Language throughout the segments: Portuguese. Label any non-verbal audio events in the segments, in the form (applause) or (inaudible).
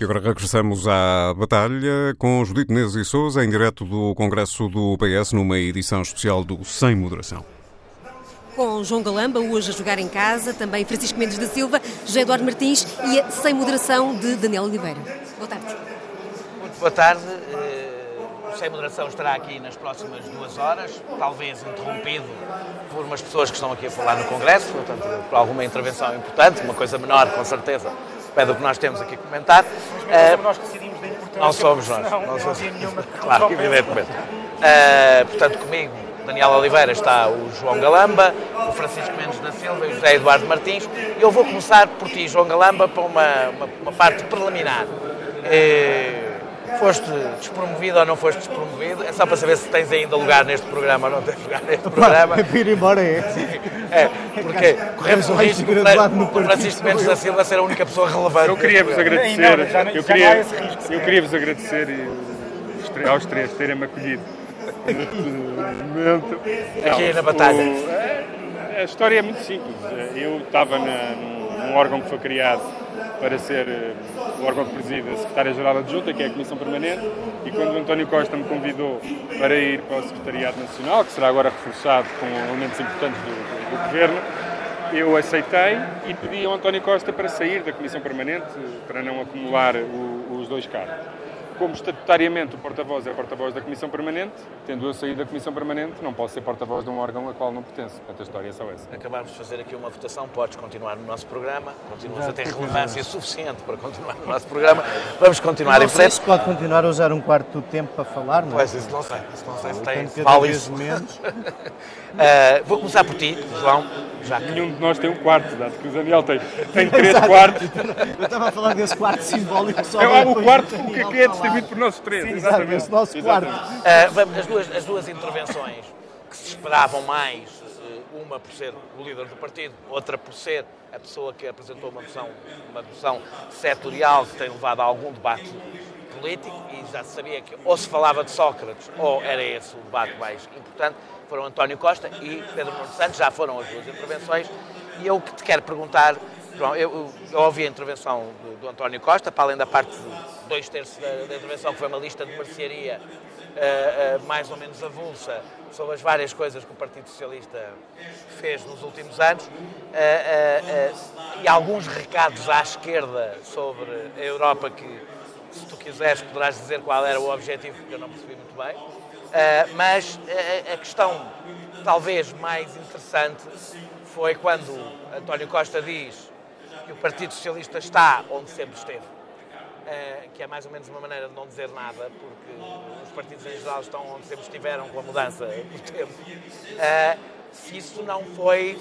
E agora regressamos à batalha com Judite Neves e Souza, em direto do Congresso do PS, numa edição especial do Sem Moderação. Com João Galamba, hoje a jogar em casa, também Francisco Mendes da Silva, José Eduardo Martins e a Sem Moderação de Daniel Oliveira. Boa tarde. Muito boa tarde. O Sem Moderação estará aqui nas próximas duas horas, talvez interrompido por umas pessoas que estão aqui a falar no Congresso, portanto, por alguma intervenção importante, uma coisa menor, com certeza, pede o que nós temos aqui a comentar. Uh, nós decidimos da importância. Não somos nós. Não, não, não somos. nenhuma. Claro, evidentemente. Uh, portanto, comigo, Daniel Oliveira, está o João Galamba, o Francisco Mendes da Silva e o José Eduardo Martins. Eu vou começar por ti, João Galamba, para uma, uma, uma parte preliminar. Uh, foste despromovido ou não foste despromovido? É só para saber se tens ainda lugar neste programa ou não tens lugar neste programa. (laughs) Para ir embora é. (laughs) É, porque corremos o risco de o Francisco Mendes da Silva ser a única pessoa relevante. Eu queria vos agradecer. Não, já, eu queria, eu queria vos agradecer e aos três terem-me acolhido neste momento. Aqui na batalha. o- a história é muito simples. Eu estava na- num, num órgão que foi criado para ser eh, o órgão que preside a Secretária-Geral Adjunta, que é a Comissão Permanente, e quando o António Costa me convidou para ir para o Secretariado Nacional, que será agora reforçado com elementos importantes do, do- do Governo, eu aceitei e pedi ao António Costa para sair da Comissão Permanente, para não acumular o- os dois cargos. Como estatutariamente o porta-voz é porta-voz da Comissão Permanente, tendo eu saído da Comissão Permanente, não posso ser porta-voz de um órgão a qual não pertenço. Portanto, a história é só essa. Acabámos de fazer aqui uma votação, podes continuar no nosso programa, continuas a ter relevância suficiente para continuar no nosso programa. Vamos continuar Não em sei frente. se pode continuar a usar um quarto do tempo para falar, não é? Pois, isso não sei, isso não sei se tem, vale isso. menos. (laughs) Ah, vou começar por ti, João, já que Nenhum de nós tem um quarto, dado que o Daniel tem, (laughs) tem três quartos. Eu estava a falar desse quarto simbólico só É o quarto do que é distribuído por nós três. Sim, exatamente, esse nosso Exatamente. quarto. Ah, vamos- as, duas, as duas intervenções que se esperavam mais, eh, uma por ser o líder do partido, outra por ser a pessoa que apresentou uma moção, uma moção setorial que tem levado a algum debate político e já se sabia que ou se falava de Sócrates ou era esse o debate mais importante, foram António Costa e Pedro Nuno Santos, já foram as duas intervenções e eu que te quero perguntar, João, eu, eu- ouvi a intervenção do, do António Costa, para além da parte de dois terços da, da intervenção, que foi uma lista de mercearia eh, eh, mais ou menos avulsa sobre as várias coisas que o Partido Socialista fez nos últimos anos eh, e alguns recados à esquerda sobre a Europa que, se tu quiseres, poderás dizer qual era o objetivo, porque eu não percebi muito bem. Eh, mas eh, a questão talvez mais interessante foi quando António Costa diz que o Partido Socialista está onde sempre esteve. Eh, que é mais ou menos uma maneira de não dizer nada, porque os partidos em geral estão onde sempre estiveram com a mudança do tempo. Eh, se isso não foi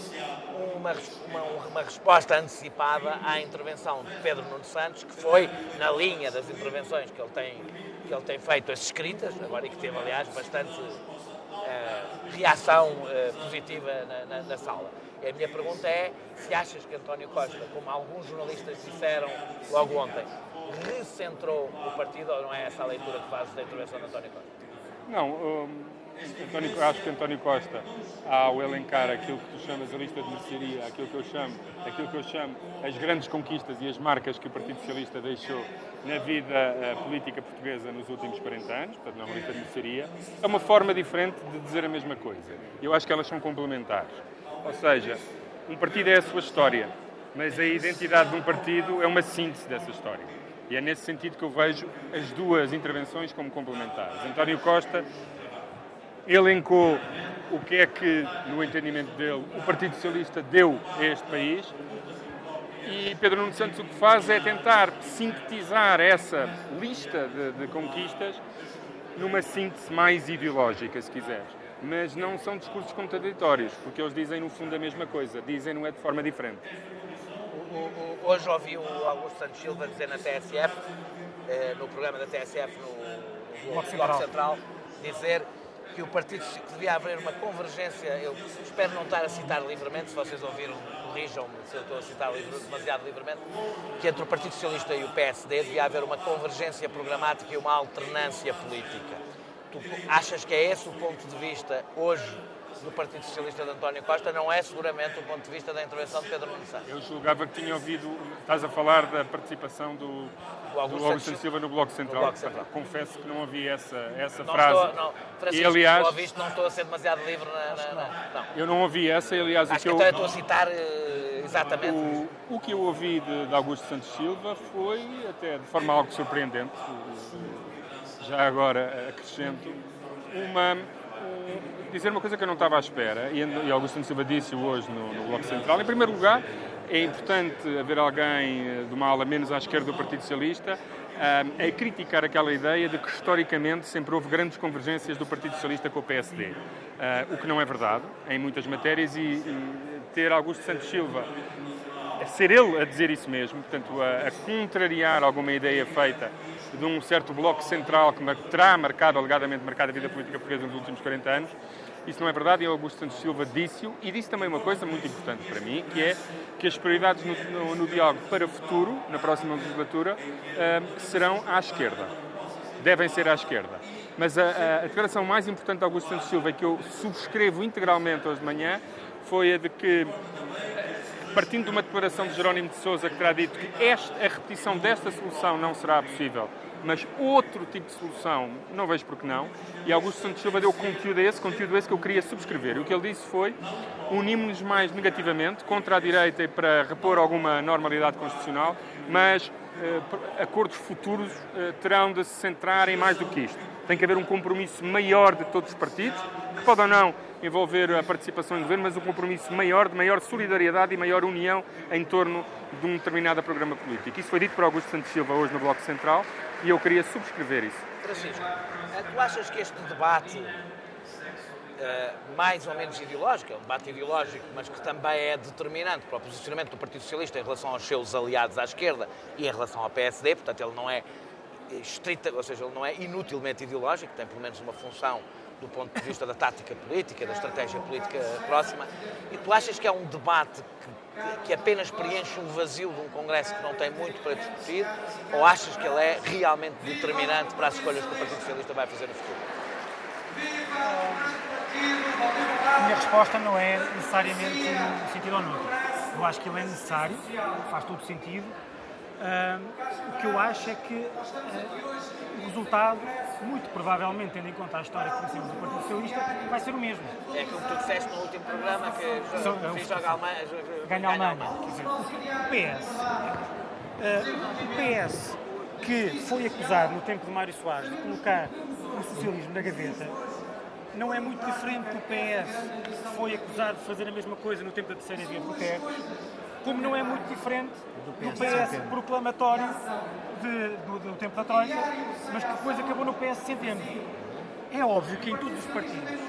uma, uma, uma resposta antecipada à intervenção de Pedro Nuno Santos, que foi na linha das intervenções que ele tem, que ele tem feito, as escritas, agora e que teve, aliás, bastante eh, reação eh, positiva na, na- na sala. E a minha pergunta é se achas que António Costa, como alguns jornalistas disseram logo ontem, recentrou o partido ou não é essa a leitura que fazes da intervenção de António Costa? Não, hum, António- acho que António Costa, ao elencar aquilo que tu chamas a lista de mercearia, aquilo que eu chamo, aquilo que eu chamo as grandes conquistas e as marcas que o Partido Socialista deixou na vida eh, política portuguesa nos últimos 40 anos, portanto não é uma lista de mercearia, é uma forma diferente de dizer a mesma coisa. Eu acho que elas são complementares. Ou seja, um partido é a sua história, mas a identidade de um partido é uma síntese dessa história. E é nesse sentido que eu vejo as duas intervenções como complementares. António Costa elencou o que é que, no entendimento dele, o Partido Socialista deu a este país e Pedro Nuno Santos o que faz é tentar sintetizar essa lista de, de conquistas numa síntese mais ideológica, se quiseres. Mas não são discursos contraditórios, porque eles dizem no fundo a mesma coisa, dizem não é de forma diferente. O- o- o- hoje ouvi o Augusto Santos Silva dizer na TSF, eh, no programa da TSF, no, no Bloco Central. Central, dizer que o partido que devia haver uma convergência. Eu espero não estar a citar livremente, se vocês ouviram, corrijam-me se eu estou a citar livre- demasiado livremente, que entre o Partido Socialista e o PSD devia haver uma convergência programática e uma alternância política. Tu achas que é esse o ponto de vista hoje do Partido Socialista de António Costa não é seguramente o ponto de vista da intervenção de Pedro Nuno Santos. Eu julgava que tinha ouvido, estás a falar da participação do, do Augusto, do Augusto Silva no Bloco Central. Bloco Central. Confesso que não ouvi essa, essa não frase. Estou, não, Francisco, e, aliás, ouviste, não estou a ser demasiado livre na, na, na não. Eu não ouvi essa, e, aliás... Acho que, que eu, estou a citar uh, exatamente... O, o, que eu ouvi de, de Augusto Santos Silva foi, até de forma algo surpreendente, já agora acrescento, uma dizer uma coisa que eu não estava à espera, e, e Augusto Silva disse hoje no, no Bloco Central. Em primeiro lugar, é importante haver alguém eh, de uma ala menos à esquerda do Partido Socialista uh, a criticar aquela ideia de que historicamente sempre houve grandes convergências do Partido Socialista com o PSD, uh, o que não é verdade em muitas matérias e, e ter Augusto Santos Silva ser ele a dizer isso mesmo, portanto a, a contrariar alguma ideia feita de um certo bloco central que terá marcado, alegadamente marcado a vida política portuguesa nos últimos 40 anos. Isso não é verdade e Augusto Santos Silva disse-o e disse também uma coisa muito importante para mim, que é que as prioridades no, no, no diálogo para o futuro, na próxima legislatura, uh, serão à esquerda. Devem ser à esquerda. Mas a, a, declaração mais importante de Augusto Santos Silva, que eu subscrevo integralmente hoje de manhã, foi a de que partindo de uma declaração de Jerónimo de Sousa que terá dito que esta, a repetição desta solução não será possível, mas outro tipo de solução, não vejo por que não, e Augusto Santos Silva deu conteúdo a esse, conteúdo a esse que eu queria subscrever. E o que ele disse foi unimos-nos mais negativamente contra a direita e para repor alguma normalidade constitucional, mas eh, acordos futuros eh, terão de se centrar em mais do que isto. Tem que haver um compromisso maior de todos os partidos, que pode ou não envolver a participação em governo, mas um compromisso maior, de maior solidariedade e maior união em torno de um determinado programa político. Isso foi dito por Augusto Santos Silva hoje no Bloco Central e eu queria subscrever isso. Francisco, tu achas que este debate Uh, mais ou menos ideológico, é um debate ideológico, mas que também é determinante para o posicionamento do Partido Socialista em relação aos seus aliados à esquerda e em relação ao PSD, portanto ele não é estrita, ou seja, ele não é inutilmente ideológico, tem pelo menos uma função do ponto de vista da tática política, da estratégia política próxima, e tu achas que é um debate que, que apenas preenche um vazio de um Congresso que não tem muito para discutir, ou achas que ele é realmente determinante para as escolhas que o Partido Socialista vai fazer no futuro? A minha resposta não é necessariamente no sentido ou no outro. Eu acho que ele é necessário, faz todo sentido, Uh, o que eu acho é que uh, o resultado, muito provavelmente, tendo em conta a história que conhecemos do Partido Socialista, vai ser o mesmo. É como tu disseste no último programa que so, o joga Alemanha, ganha a Alemanha. Dizer, o PS, uh, o PS que foi acusado no tempo de Mário Soares de colocar o socialismo na gaveta, não é muito diferente do PS que foi acusado de fazer a mesma coisa no tempo da terceira via Guterres, como não é muito diferente do PS proclamatório de, do, do, tempo da Troika, mas que depois acabou no PS Centeno. É óbvio que em todos os partidos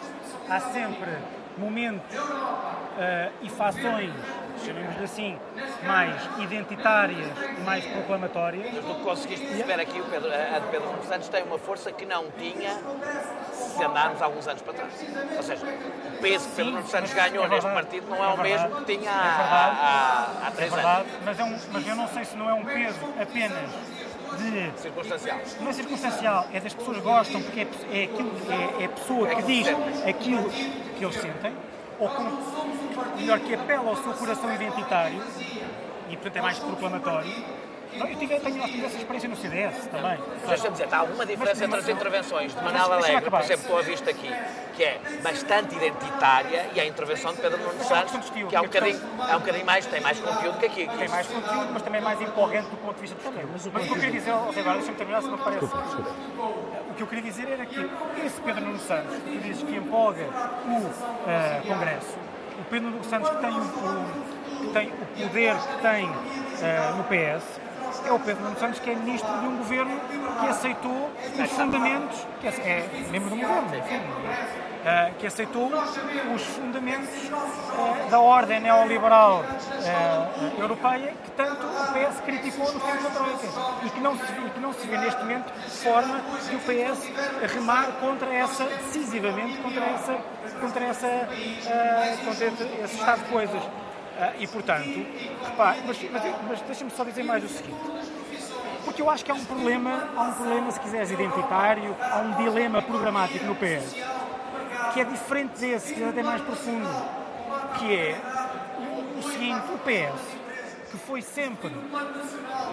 há sempre momentos uh, e fações, chamemos-lhe assim, mais identitárias e mais proclamatórias. Mas que conseguiste perceber aqui, o Pedro, a de Pedro Santos tem uma força que não tinha se andarmos alguns anos para trás. Ou seja, o peso que Pedro Nuno Santos ganhou é neste partido não é, é o mesmo que tinha há, é há, há, três é verdade, anos. Mas, é um, mas eu não sei se não é um peso apenas de. Circunstancial. Não é circunstancial, é das pessoas gostam, porque é, é, aquilo, é, é a pessoa que diz aquilo que eles sentem, ou com, melhor, que apela ao seu coração identitário, e portanto é mais proclamatório não, eu tive, tenho, nós tivemos essa experiência no CDS também. Deixa-me dizer, há alguma diferença entre as intervenções de Manuel Alegre, por exemplo, que estou a vista aqui, que é bastante identitária, e a intervenção de Pedro Nuno Santos, que é um, bocadinho, é um bocadinho mais, tem mais conteúdo que aqui. Tem mais conteúdo, mas também é mais empolgante do ponto de vista do Mas, o que eu queria dizer, oh, agora deixa-me terminar, se não parece. O que eu queria dizer era que esse Pedro Nuno Santos, que diz que empolga o uh, Congresso, o Pedro Santos que tem o, o, que tem o poder que tem uh, no PS, é o Pedro Nuno Santos, que é ministro de um governo que aceitou os fundamentos, que é, é membro do governo, enfim, uh, que aceitou os fundamentos uh, da ordem neoliberal uh, europeia que tanto o PS criticou no tempo da Troika e que não se, que não se vê neste momento forma de o PS remar contra essa, decisivamente, contra essa, contra essa, contra esse estado de coisas. E, portanto, repare, mas, mas, mas deixa-me só dizer mais o seguinte. Porque eu acho que há um problema, há um problema, se quiseres, identitário, há um dilema programático no PS. Que é diferente desse, que é até mais profundo, que é o seguinte, o PS, que foi sempre,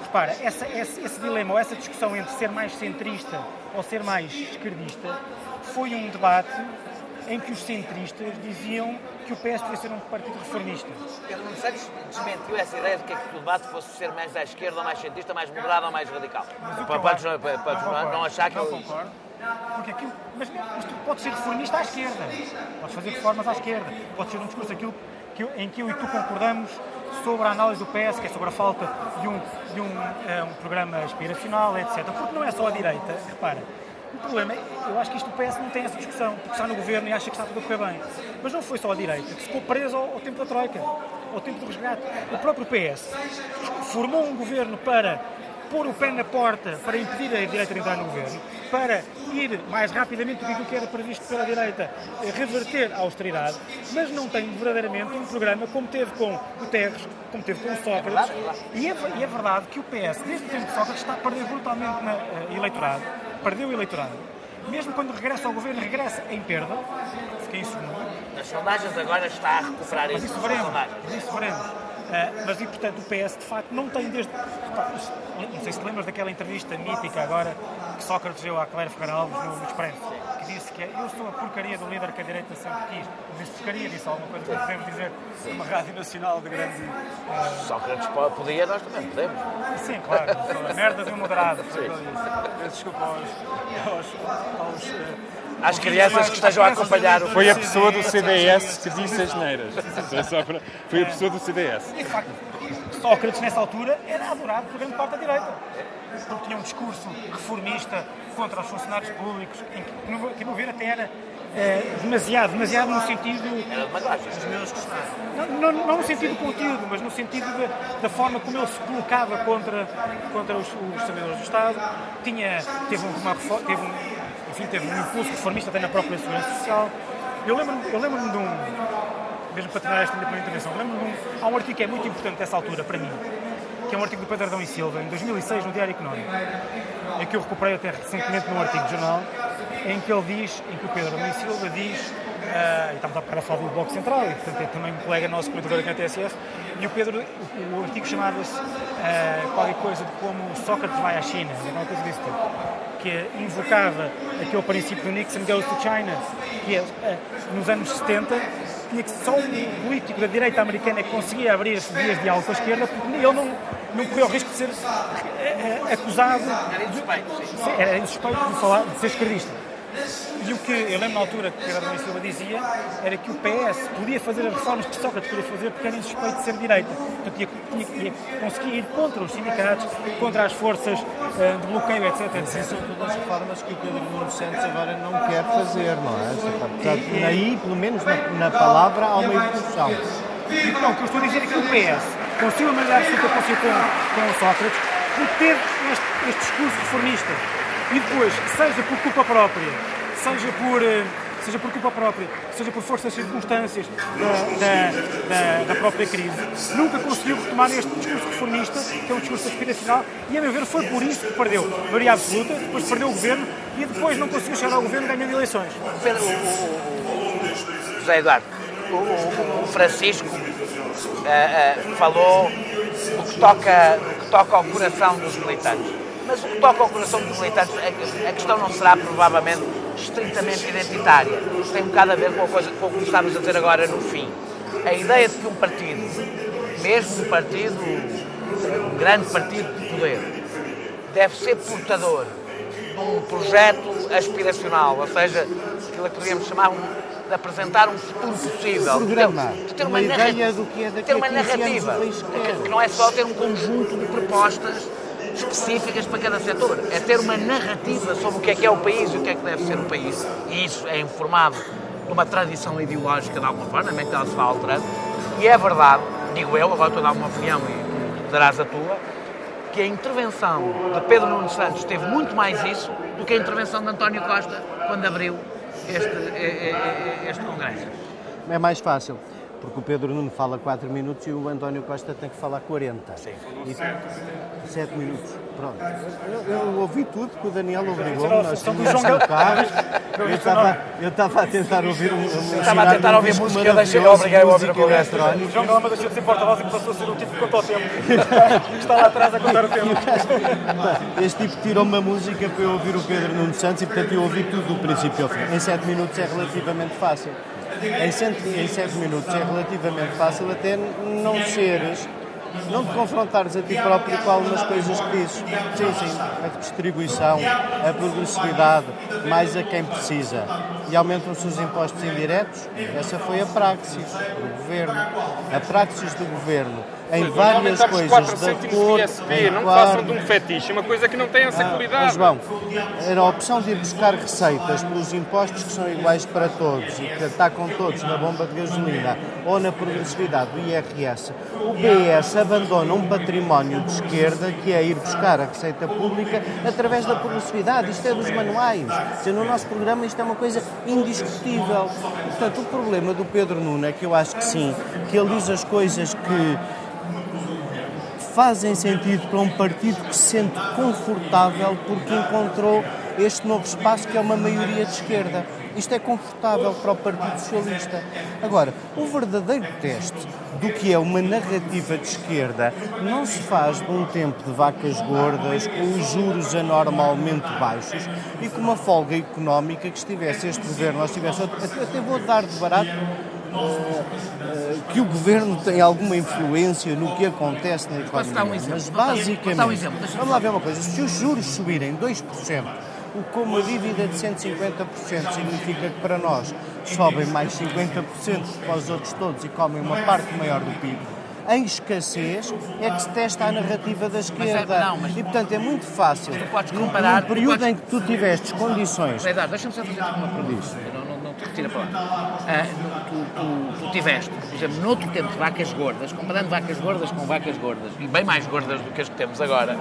repara, essa, esse, esse dilema ou essa discussão entre ser mais centrista ou ser mais esquerdista, foi um debate em que os centristas diziam que o PS devia ser um partido reformista. Pedro Nuno Santos desmentiu essa ideia de que o debate fosse ser mais à esquerda, ou mais centrista, mais moderado ou mais radical. Para, para, para, para, para não, não, achar que... Não concordo. Porque aquilo, mas, mas tu podes ser reformista à esquerda, podes fazer reformas à esquerda, pode ser um discurso aquilo que eu, em que eu e tu concordamos sobre a análise do PS, que é sobre a falta de um, de um, é, um programa aspiracional, etc. Porque não é só a direita, repara, o problema é, eu acho que isto o PS não tem essa discussão, porque está no governo e acha que está tudo a correr bem. Mas não foi só a direita que ficou presa ao, ao tempo da Troika, ao tempo do resgate. O próprio PS formou um governo para pôr o pé na porta para impedir a direita de entrar no governo, para ir mais rapidamente do que era previsto pela direita, reverter a austeridade, mas não tem verdadeiramente um programa como teve com Guterres, como teve com Sócrates. E é, e é verdade que o PS, desde o tempo de Sócrates, está a perder brutalmente na uh, eleitorado perdeu o eleitorado. Mesmo quando regressa ao governo, regressa em perda. Fiquei em segundo. Nas sondagens agora está a recuperar mas isso. veremos. Isso veremos. Uh, mas, e portanto, o PS de facto não tem desde. Não sei se te lembras daquela entrevista mítica agora que Sócrates deu à Claire Ferreira Alves no, no Expresso, que disse que é, eu sou a porcaria do líder que a direita sempre quis. Disse porcaria, disse alguma coisa que podemos dizer numa rádio nacional de grande. Uh... Sócrates podia, nós também podemos. Sim, claro, merdas e moderadas. Desculpa aos. aos, aos uh, às crianças que estejam a acompanhar o Foi a pessoa do CDS que disse as neiras. Foi a pessoa do CDS. E de facto, Sócrates, nessa altura, era adorado por grande parte da direita. Porque tinha um discurso reformista contra os funcionários públicos, em que, que no ver até era é, demasiado, demasiado no sentido. Era demagógico. Não, não, não no sentido do conteúdo, mas no sentido de, da forma como ele se colocava contra, contra os, os servidores do Estado. Tinha, teve, uma, teve um, teve um impulso reformista até na própria Segurança Social. Eu lembro-me lembro de um, mesmo para terminar esta minha primeira intervenção, lembro-me de um, há um artigo que é muito importante dessa altura para mim, que é um artigo do Pedro Adão e Silva, em 2006, no Diário Económico, em que eu recuperei até recentemente num artigo de jornal, em que ele diz, em que o Pedro Adão e Silva diz, uh, e estamos a bocado a falar do Bloco Central, e portanto é também um colega nosso comentador aqui na TSF, e o Pedro, o, o artigo chamava-se uh, qualquer coisa de como Sócrates vai à China, alguma coisa desse tipo que invocava aquele princípio do Nixon goes to China, que é, uh, nos anos 70 tinha que só um político da direita americana que conseguia abrir as vias de diálogo com a esquerda, porque ele não, não correu o risco de ser acusado. Era insuspeito. Era insuspeito de, falar, de ser esquerdista. E o que eu lembro na altura que Pedro Adão Silva dizia era que o PS podia fazer as reformas que Sócrates queria fazer porque era insuspeito de ser de direita. Portanto, ia, ia, ia conseguir ir contra os sindicatos, contra as forças uh, de bloqueio, etc. etc. são todas as reformas que o Pedro Nuno Santos agora não quer fazer, não é? Portanto, aí, pelo menos na, na palavra, há uma evolução. Não, o que eu estou a dizer é que o PS conseguiu a maneira absoluta com, com Sócrates porque teve este, este discurso reformista. E depois, seja por culpa própria, seja por, eh, seja por culpa própria, seja por forças circunstâncias da, da, da, própria crise, nunca conseguiu retomar este discurso reformista, que é um discurso aspiracional, e a meu ver foi por isso que perdeu maioria absoluta, depois perdeu o governo e depois não conseguiu chegar ao governo ganhando eleições. Pedro, o, o, o, José Eduardo, o, Francisco uh, uh, falou o que, toca, o que toca ao coração dos militantes. Mas o que toca ao coração dos militantes, a questão não será provavelmente estritamente identitária. Tem um bocado a ver com a coisa com o que estávamos a dizer agora no fim. A ideia de que um partido, mesmo um partido, um grande partido de poder, deve ser portador de um projeto aspiracional, ou seja, aquilo que poderíamos chamar um, de apresentar um futuro possível, de ter, de ter uma, uma ideia do que é daqui ter uma narrativa, que, que não é só ter um conjunto de propostas específicas para cada setor. É ter uma narrativa sobre o que é que é o país e o que é que deve ser o país. E isso é informado de uma tradição ideológica de alguma forma, também que ela se vai alterando. E é verdade, digo eu, agora estou a dar uma opinião e darás a tua, que a intervenção de Pedro Nuno Santos teve muito mais isso do que a intervenção de António Costa quando abriu este, este Congresso. É mais fácil. Porque o Pedro Nuno fala 4 minutos e o António Costa tem que falar 40. Sim. E 7 minutos. Pronto. Eu, eu ouvi tudo que o Daniel obrigou-me. Nós tínhamos João no carro. Eu estava, eu estava a tentar ouvir um, um Estava a tentar ouvir música, deixei- eu obriguei a ouvir a conversa. O. João Galamba deixou de ser porta-voz e passou a ser o tipo que conta o tempo. (laughs) Está lá atrás a contar o tempo. Este tipo tirou-me a música para eu ouvir o Pedro Nuno Santos e, portanto, eu ouvi tudo do princípio ao fim. Em 7 minutos é relativamente fácil. Em 7, em sete minutos é relativamente fácil até não seres, não te confrontares a ti próprio com algumas coisas que dizes. Sim, sim, a redistribuição, a progressividade, mais a quem precisa. E aumentam-se os impostos indiretos. Essa foi a praxis do governo. A praxis do governo em várias coisas 4 de cêntimos acordo, de ISP, não quadro- façam de um fetiche, uma coisa que não tem essa ah, qualidade. João, era a opção de ir buscar receitas pelos impostos que são iguais para todos e que atacam todos na bomba de gasolina ou na progressividade do IRS. O PS abandona um património de esquerda que é ir buscar a receita pública através da progressividade. Isto é dos manuais. Dizer, no nosso programa isto é uma coisa indiscutível. Portanto, o problema do Pedro Nuno é que eu acho que sim, que ele diz as coisas que fazem sentido para um partido que se sente confortável porque encontrou este novo espaço que é uma maioria de esquerda. Isto é confortável para o Partido Socialista. Agora, o verdadeiro teste do que é uma narrativa de esquerda não se faz de um tempo de vacas gordas, com os juros anormalmente baixos e com uma folga económica que estivesse este governo, ou estivesse outro, até vou dar de barato que o governo tem alguma influência no que acontece na Posso dar um economia. exemplo? Mas basicamente, um exemplo? Vamos lá ver uma coisa, se os juros subirem 2%, o com uma dívida de 150% significa que para nós sobem mais 50% para os outros todos e comem uma parte maior do PIB. Em escassez é que se testa a narrativa da esquerda. não, mas- E portanto é muito fácil. tu podes comparar- tu período podes- em que tu tivestes condições deixa-me só fazer uma pergunta. Retira para lá. Ah, tu, tu, tu tiveste, por exemplo, noutro tempo, vacas gordas, comparando vacas gordas com vacas gordas, e bem mais gordas do que as que temos agora,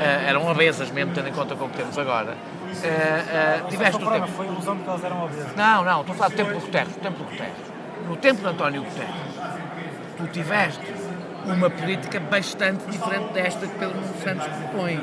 eh, eram obesas mesmo, tendo em conta como temos agora, eh, eh, tiveste O tempo. foi ilusão que elas eram obesas. Não, não, estou a falar do tempo do Guterres, do tempo do Guterres. No tempo de António Guterres, tu tiveste uma política bastante diferente desta que Pedro Nuno Santos propõe.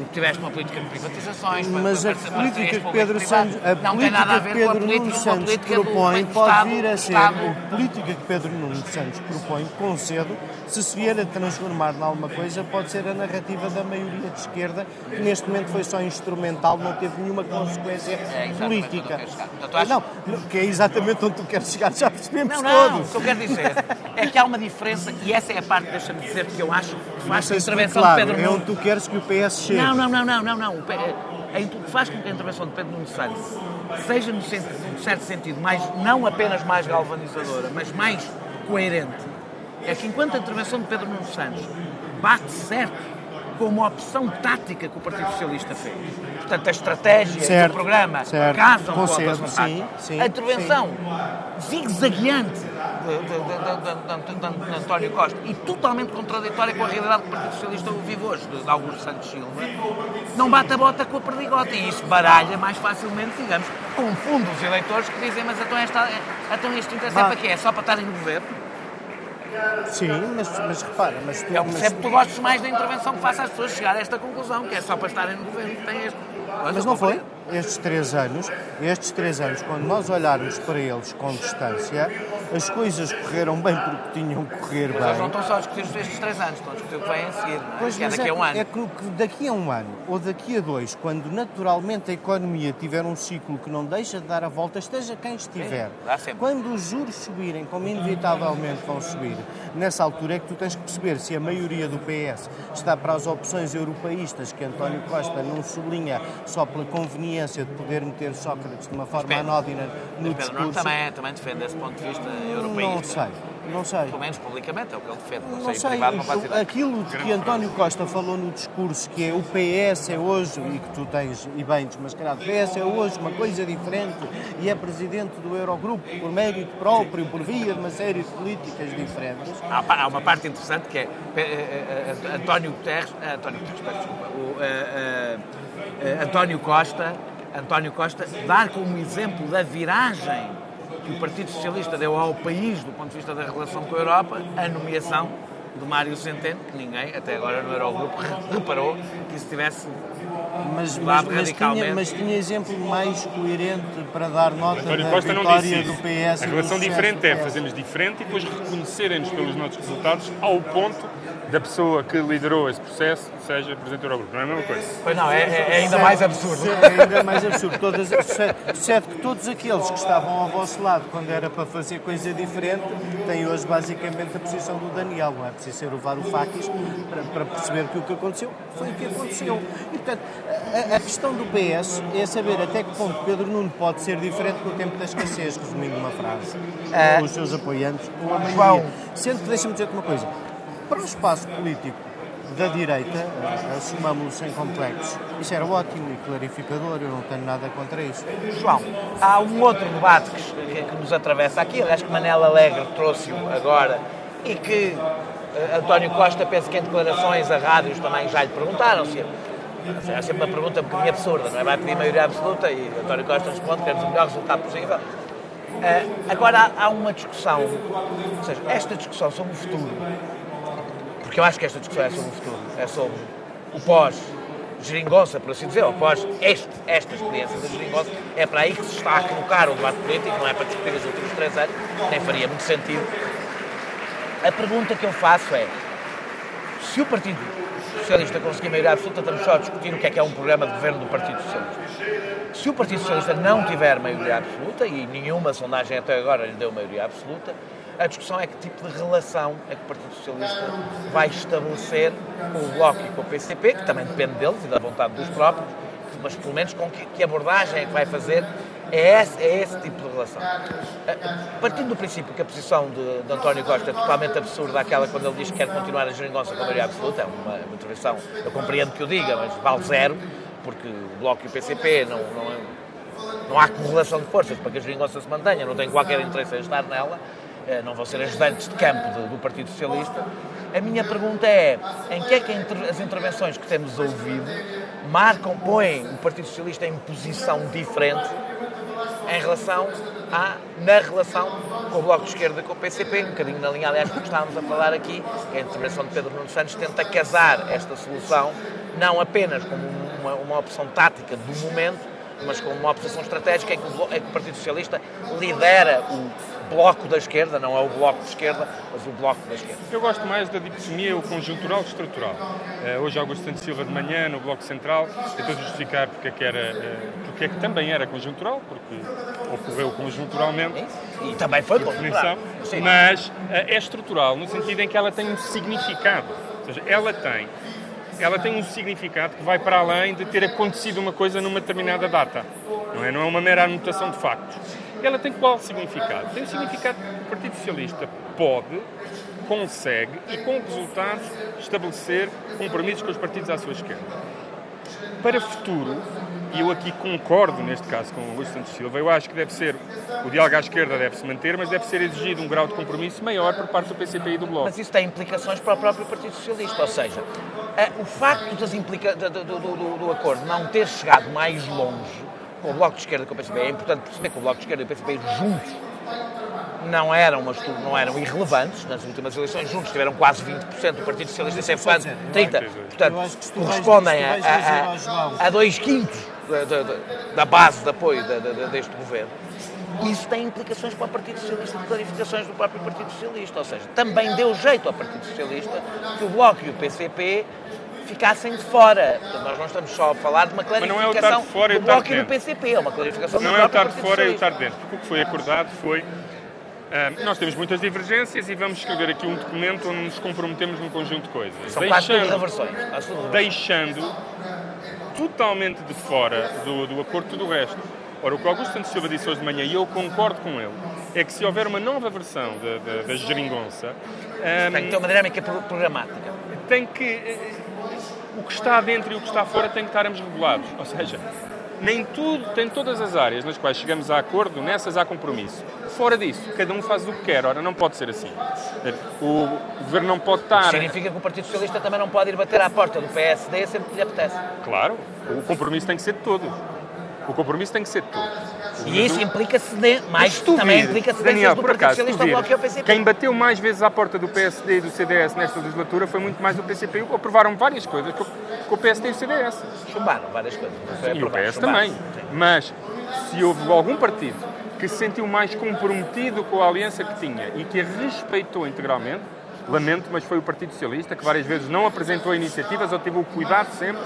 Porque tiveste uma política de privatizações, Mas a política que. Pedro Santos, a não tem nada a política que com a Pedro Nuno com Santos propõe do pode vir a ser a política que Pedro Nuno Santos propõe, concedo, se se vier a transformar em alguma coisa, pode ser a narrativa da maioria de esquerda, que neste momento foi só instrumental, não teve nenhuma consequência É eu política. Portanto, acho- Não, que é exatamente onde tu queres chegar, já percebemos Não, não, o todos. que eu quero dizer é que há uma diferença, e essa é a parte, deixa-me dizer, que eu acho que Não faz a intervenção claro, de Pedro é Nuno. onde tu queres que o PS chegue. Não, não, não, não, não, não. O Pe- é- que faz com que a intervenção de Pedro Nuno Santos seja, no sentido, num certo sentido, mais, não apenas mais galvanizadora, mas mais coerente, é que enquanto a intervenção de Pedro Nuno Santos bate certo com uma opção tática que o Partido Socialista fez, portanto, a estratégia e Certo, o programa certo. casam com a Concedo, operação sim, tática. sim, a intervenção zigue-zagueante de, de, de, António Costa e totalmente contraditória com a realidade que o Partido Socialista vive hoje, de, de Augusto Santos Silva, não bate a bota com a perdigota e isso baralha mais facilmente, digamos, confunde os eleitores que dizem mas então, esta, então este interesse é para quê? É só para estarem no governo? Sim, mas, mas repara, mas tu, Eu mas- percebo que tu gostes mais da intervenção que faça as pessoas chegar a esta conclusão, que é só para estarem no governo que tem este... Mas não foi? Estes três anos, estes três anos, quando nós olharmos para eles com distância, as coisas correram bem porque tinham que correr Mas eles não bem. estão só a discutir estes três anos, estão a discutir o que vem a seguir, não é? Pois, que é mas daqui a um ano. é que daqui a um ano ou daqui a dois, quando naturalmente a economia tiver um ciclo que não deixa de dar a volta, esteja quem estiver, Sim, quando os juros subirem, como inevitavelmente vão subir, nessa altura é que tu tens que perceber se a maioria do PS está para as opções europeístas que António Costa não sublinha só pela conveniência de poder meter Sócrates de uma forma anódina no discurso. também, é- também defende esse ponto de vista Não sei, não sei. Pelo menos publicamente é o que ele defende. Não, Não sei, privado não aquilo de que António Costa falou no discurso, que é o PS é hoje, e que tu tens, e bem desmascarado, o PS é hoje uma coisa diferente e é presidente do Eurogrupo por mérito próprio, por via de uma série de políticas diferentes. Há, uma parte interessante que é eh, eh, eh, António Guterres, António Guterres, desculpa, o, António Costa, António Costa dar como exemplo da viragem que o Partido Socialista deu ao país do ponto de vista da relação com a Europa a nomeação de Mário Centeno, que ninguém até agora no Eurogrupo reparou que isso tivesse mas, mas, mas, tinha, mas tinha exemplo mais coerente para dar nota António da Costa vitória não do PS. A relação diferente é fazermos diferente e depois reconhecerem-nos pelos nossos resultados ao ponto da pessoa que liderou esse processo seja Presidente do Eurogrupo. Não é a mesma coisa? Pois não, é, é ainda mais absurdo. É ainda mais absurdo. Todas, certo que todos aqueles que estavam ao vosso lado quando era para fazer coisa diferente têm hoje basicamente a posição do Daniel. Não é preciso ser o Varoufakis para, para perceber que o que aconteceu foi o que aconteceu. E, portanto, a, a, questão do PS é saber até que ponto Pedro Nuno pode ser diferente no tempo da escassez, resumindo uma frase. É. Os seus apoiantes, a maioria. Sendo que, deixa-me dizer uma coisa, para o espaço político da direita, eh, assumamos sem complexos. Isso era ótimo e clarificador, eu não tenho nada contra isso. João, há um outro debate que, que nos atravessa aqui, acho que Manela Alegre trouxe-o agora e que uh, António Costa, penso que em declarações a rádios também já lhe perguntaram se é sempre uma pergunta um bocadinho absurda, não é? Vai pedir maioria absoluta e António Costa responde que queremos o melhor resultado possível. Uh, agora há, uma discussão, ou seja, esta discussão sobre o futuro porque eu acho que esta discussão é sobre o futuro, é sobre o pós-geringonça, por assim dizer, ou pós este, esta experiência da geringonça, é para aí que se está a colocar o debate político, não é para discutir os últimos três anos, nem faria muito sentido. A pergunta que eu faço é, se o Partido Socialista conseguir maioria absoluta, estamos só a discutir o que é que é um programa de governo do Partido Socialista. Se o Partido Socialista não tiver maioria absoluta, e nenhuma sondagem até agora lhe deu maioria absoluta, a discussão é que tipo de relação é que o Partido Socialista vai estabelecer com o Bloco e com o PCP, que também depende deles e da vontade dos próprios, mas pelo menos com que, que abordagem é que vai fazer é esse, é esse tipo de relação. Partindo do princípio que a posição de, de, António Costa é totalmente absurda, aquela quando ele diz que quer continuar a geringonça com a maioria absoluta, é uma, uma intervenção, eu compreendo que o diga, mas vale zero, porque o Bloco e o PCP não, não, não há correlação de forças para que a geringonça se mantenha, não tem qualquer interesse em estar nela. Eh, não vão ser ajudantes de campo do Partido Socialista. A minha pergunta é, em que é que as intervenções que temos ouvido marcam, põem o Partido Socialista em posição diferente em relação à, na relação com o Bloco de Esquerda e com o PCP, um bocadinho na linha, aliás, que estávamos a falar aqui, que a intervenção de Pedro Nuno Santos tenta casar esta solução não apenas como uma, uma opção tática do momento, mas como uma opção estratégica em que, o, em que o Partido Socialista lidera o bloco da esquerda, não é o bloco de esquerda, mas o bloco da esquerda. Eu gosto mais da dicotomia o conjuntural estrutural. Uh, hoje Augusto Santos Silva de manhã, no Bloco Central, tentou justificar porque é que, era, uh, porque é que também era conjuntural, porque ocorreu conjunturalmente. E, e também foi conjuntural. Mas uh, é estrutural, no sentido em que ela tem um significado. Ou seja, ela tem ela tem um significado que vai para além de ter acontecido uma coisa numa determinada data. Não é, não é uma mera anotação de factos. Ela tem qual significado? Tem o significado que o Partido Socialista pode, consegue e com resultados estabelecer compromissos com os partidos à sua esquerda. Para o futuro, e eu aqui concordo neste caso com o Luís Santos Silva, eu acho que deve ser, o diálogo à esquerda deve se manter, mas deve ser exigido um grau de compromisso maior por parte do PCP e do Bloco. Mas isso tem implicações para o próprio Partido Socialista, ou seja, eh, o facto das implica... do, do, do, do acordo não ter chegado mais longe com o Bloco de Esquerda e com o PCP, é importante perceber que o Bloco de Esquerda e o PCP juntos não eram, mas não eram irrelevantes. Nas últimas eleições, juntos tiveram quase 20%, do Partido Socialista e sempre 30%. Portanto, correspondem a, a, a, dois quintos da, da, da, base de apoio deste governo. Isso tem implicações para o Partido Socialista, de clarificações do próprio Partido Socialista. Ou seja, também deu jeito ao Partido Socialista que o Bloco e o PCP ficassem de fora. Portanto, nós não estamos só a falar de uma clarificação Mas não é o estar de fora do Bloco e do PCP, é uma clarificação Não é o estar de fora e o estar dentro, porque o que foi acordado foi Uh, nós temos muitas divergências e vamos escrever aqui um documento onde nos comprometemos num conjunto de coisas. São deixando, reversões. Deixando totalmente de fora do, do acordo tudo o resto. Ora, o que Augusto Santos Silva disse hoje de manhã, e eu concordo com ele, é que se houver uma nova versão da, da, da geringonça... Um, tem que ter uma dinâmica programática. Tem que... O que está dentro e o que está fora tem que estar ambos regulados. Ou seja, nem tudo, tem todas as áreas nas quais chegamos a acordo, nessas há compromisso. Fora disso, cada um faz o que quer. Ora, não pode ser assim. O governo não pode estar. Significa que o Partido Socialista também não pode ir bater à porta do PSD sempre que lhe apetece. Claro, o compromisso tem que ser de todos. O compromisso tem que ser de todos. E isso implica ceden- mais, também vires, implica cedências Daniel, do Partido Socialista ao Bloco e ao PCP. quem bateu mais vezes à porta do PSD e do CDS nesta legislatura foi muito mais o PCP. Aprovaram várias coisas com o PSD e o CDS. Chumbaram várias coisas. E o aprovado, PS também. Mas se houve algum partido que se sentiu mais comprometido com a aliança que tinha e que a respeitou integralmente, lamento, mas foi o Partido Socialista que várias vezes não apresentou iniciativas ou teve o cuidado sempre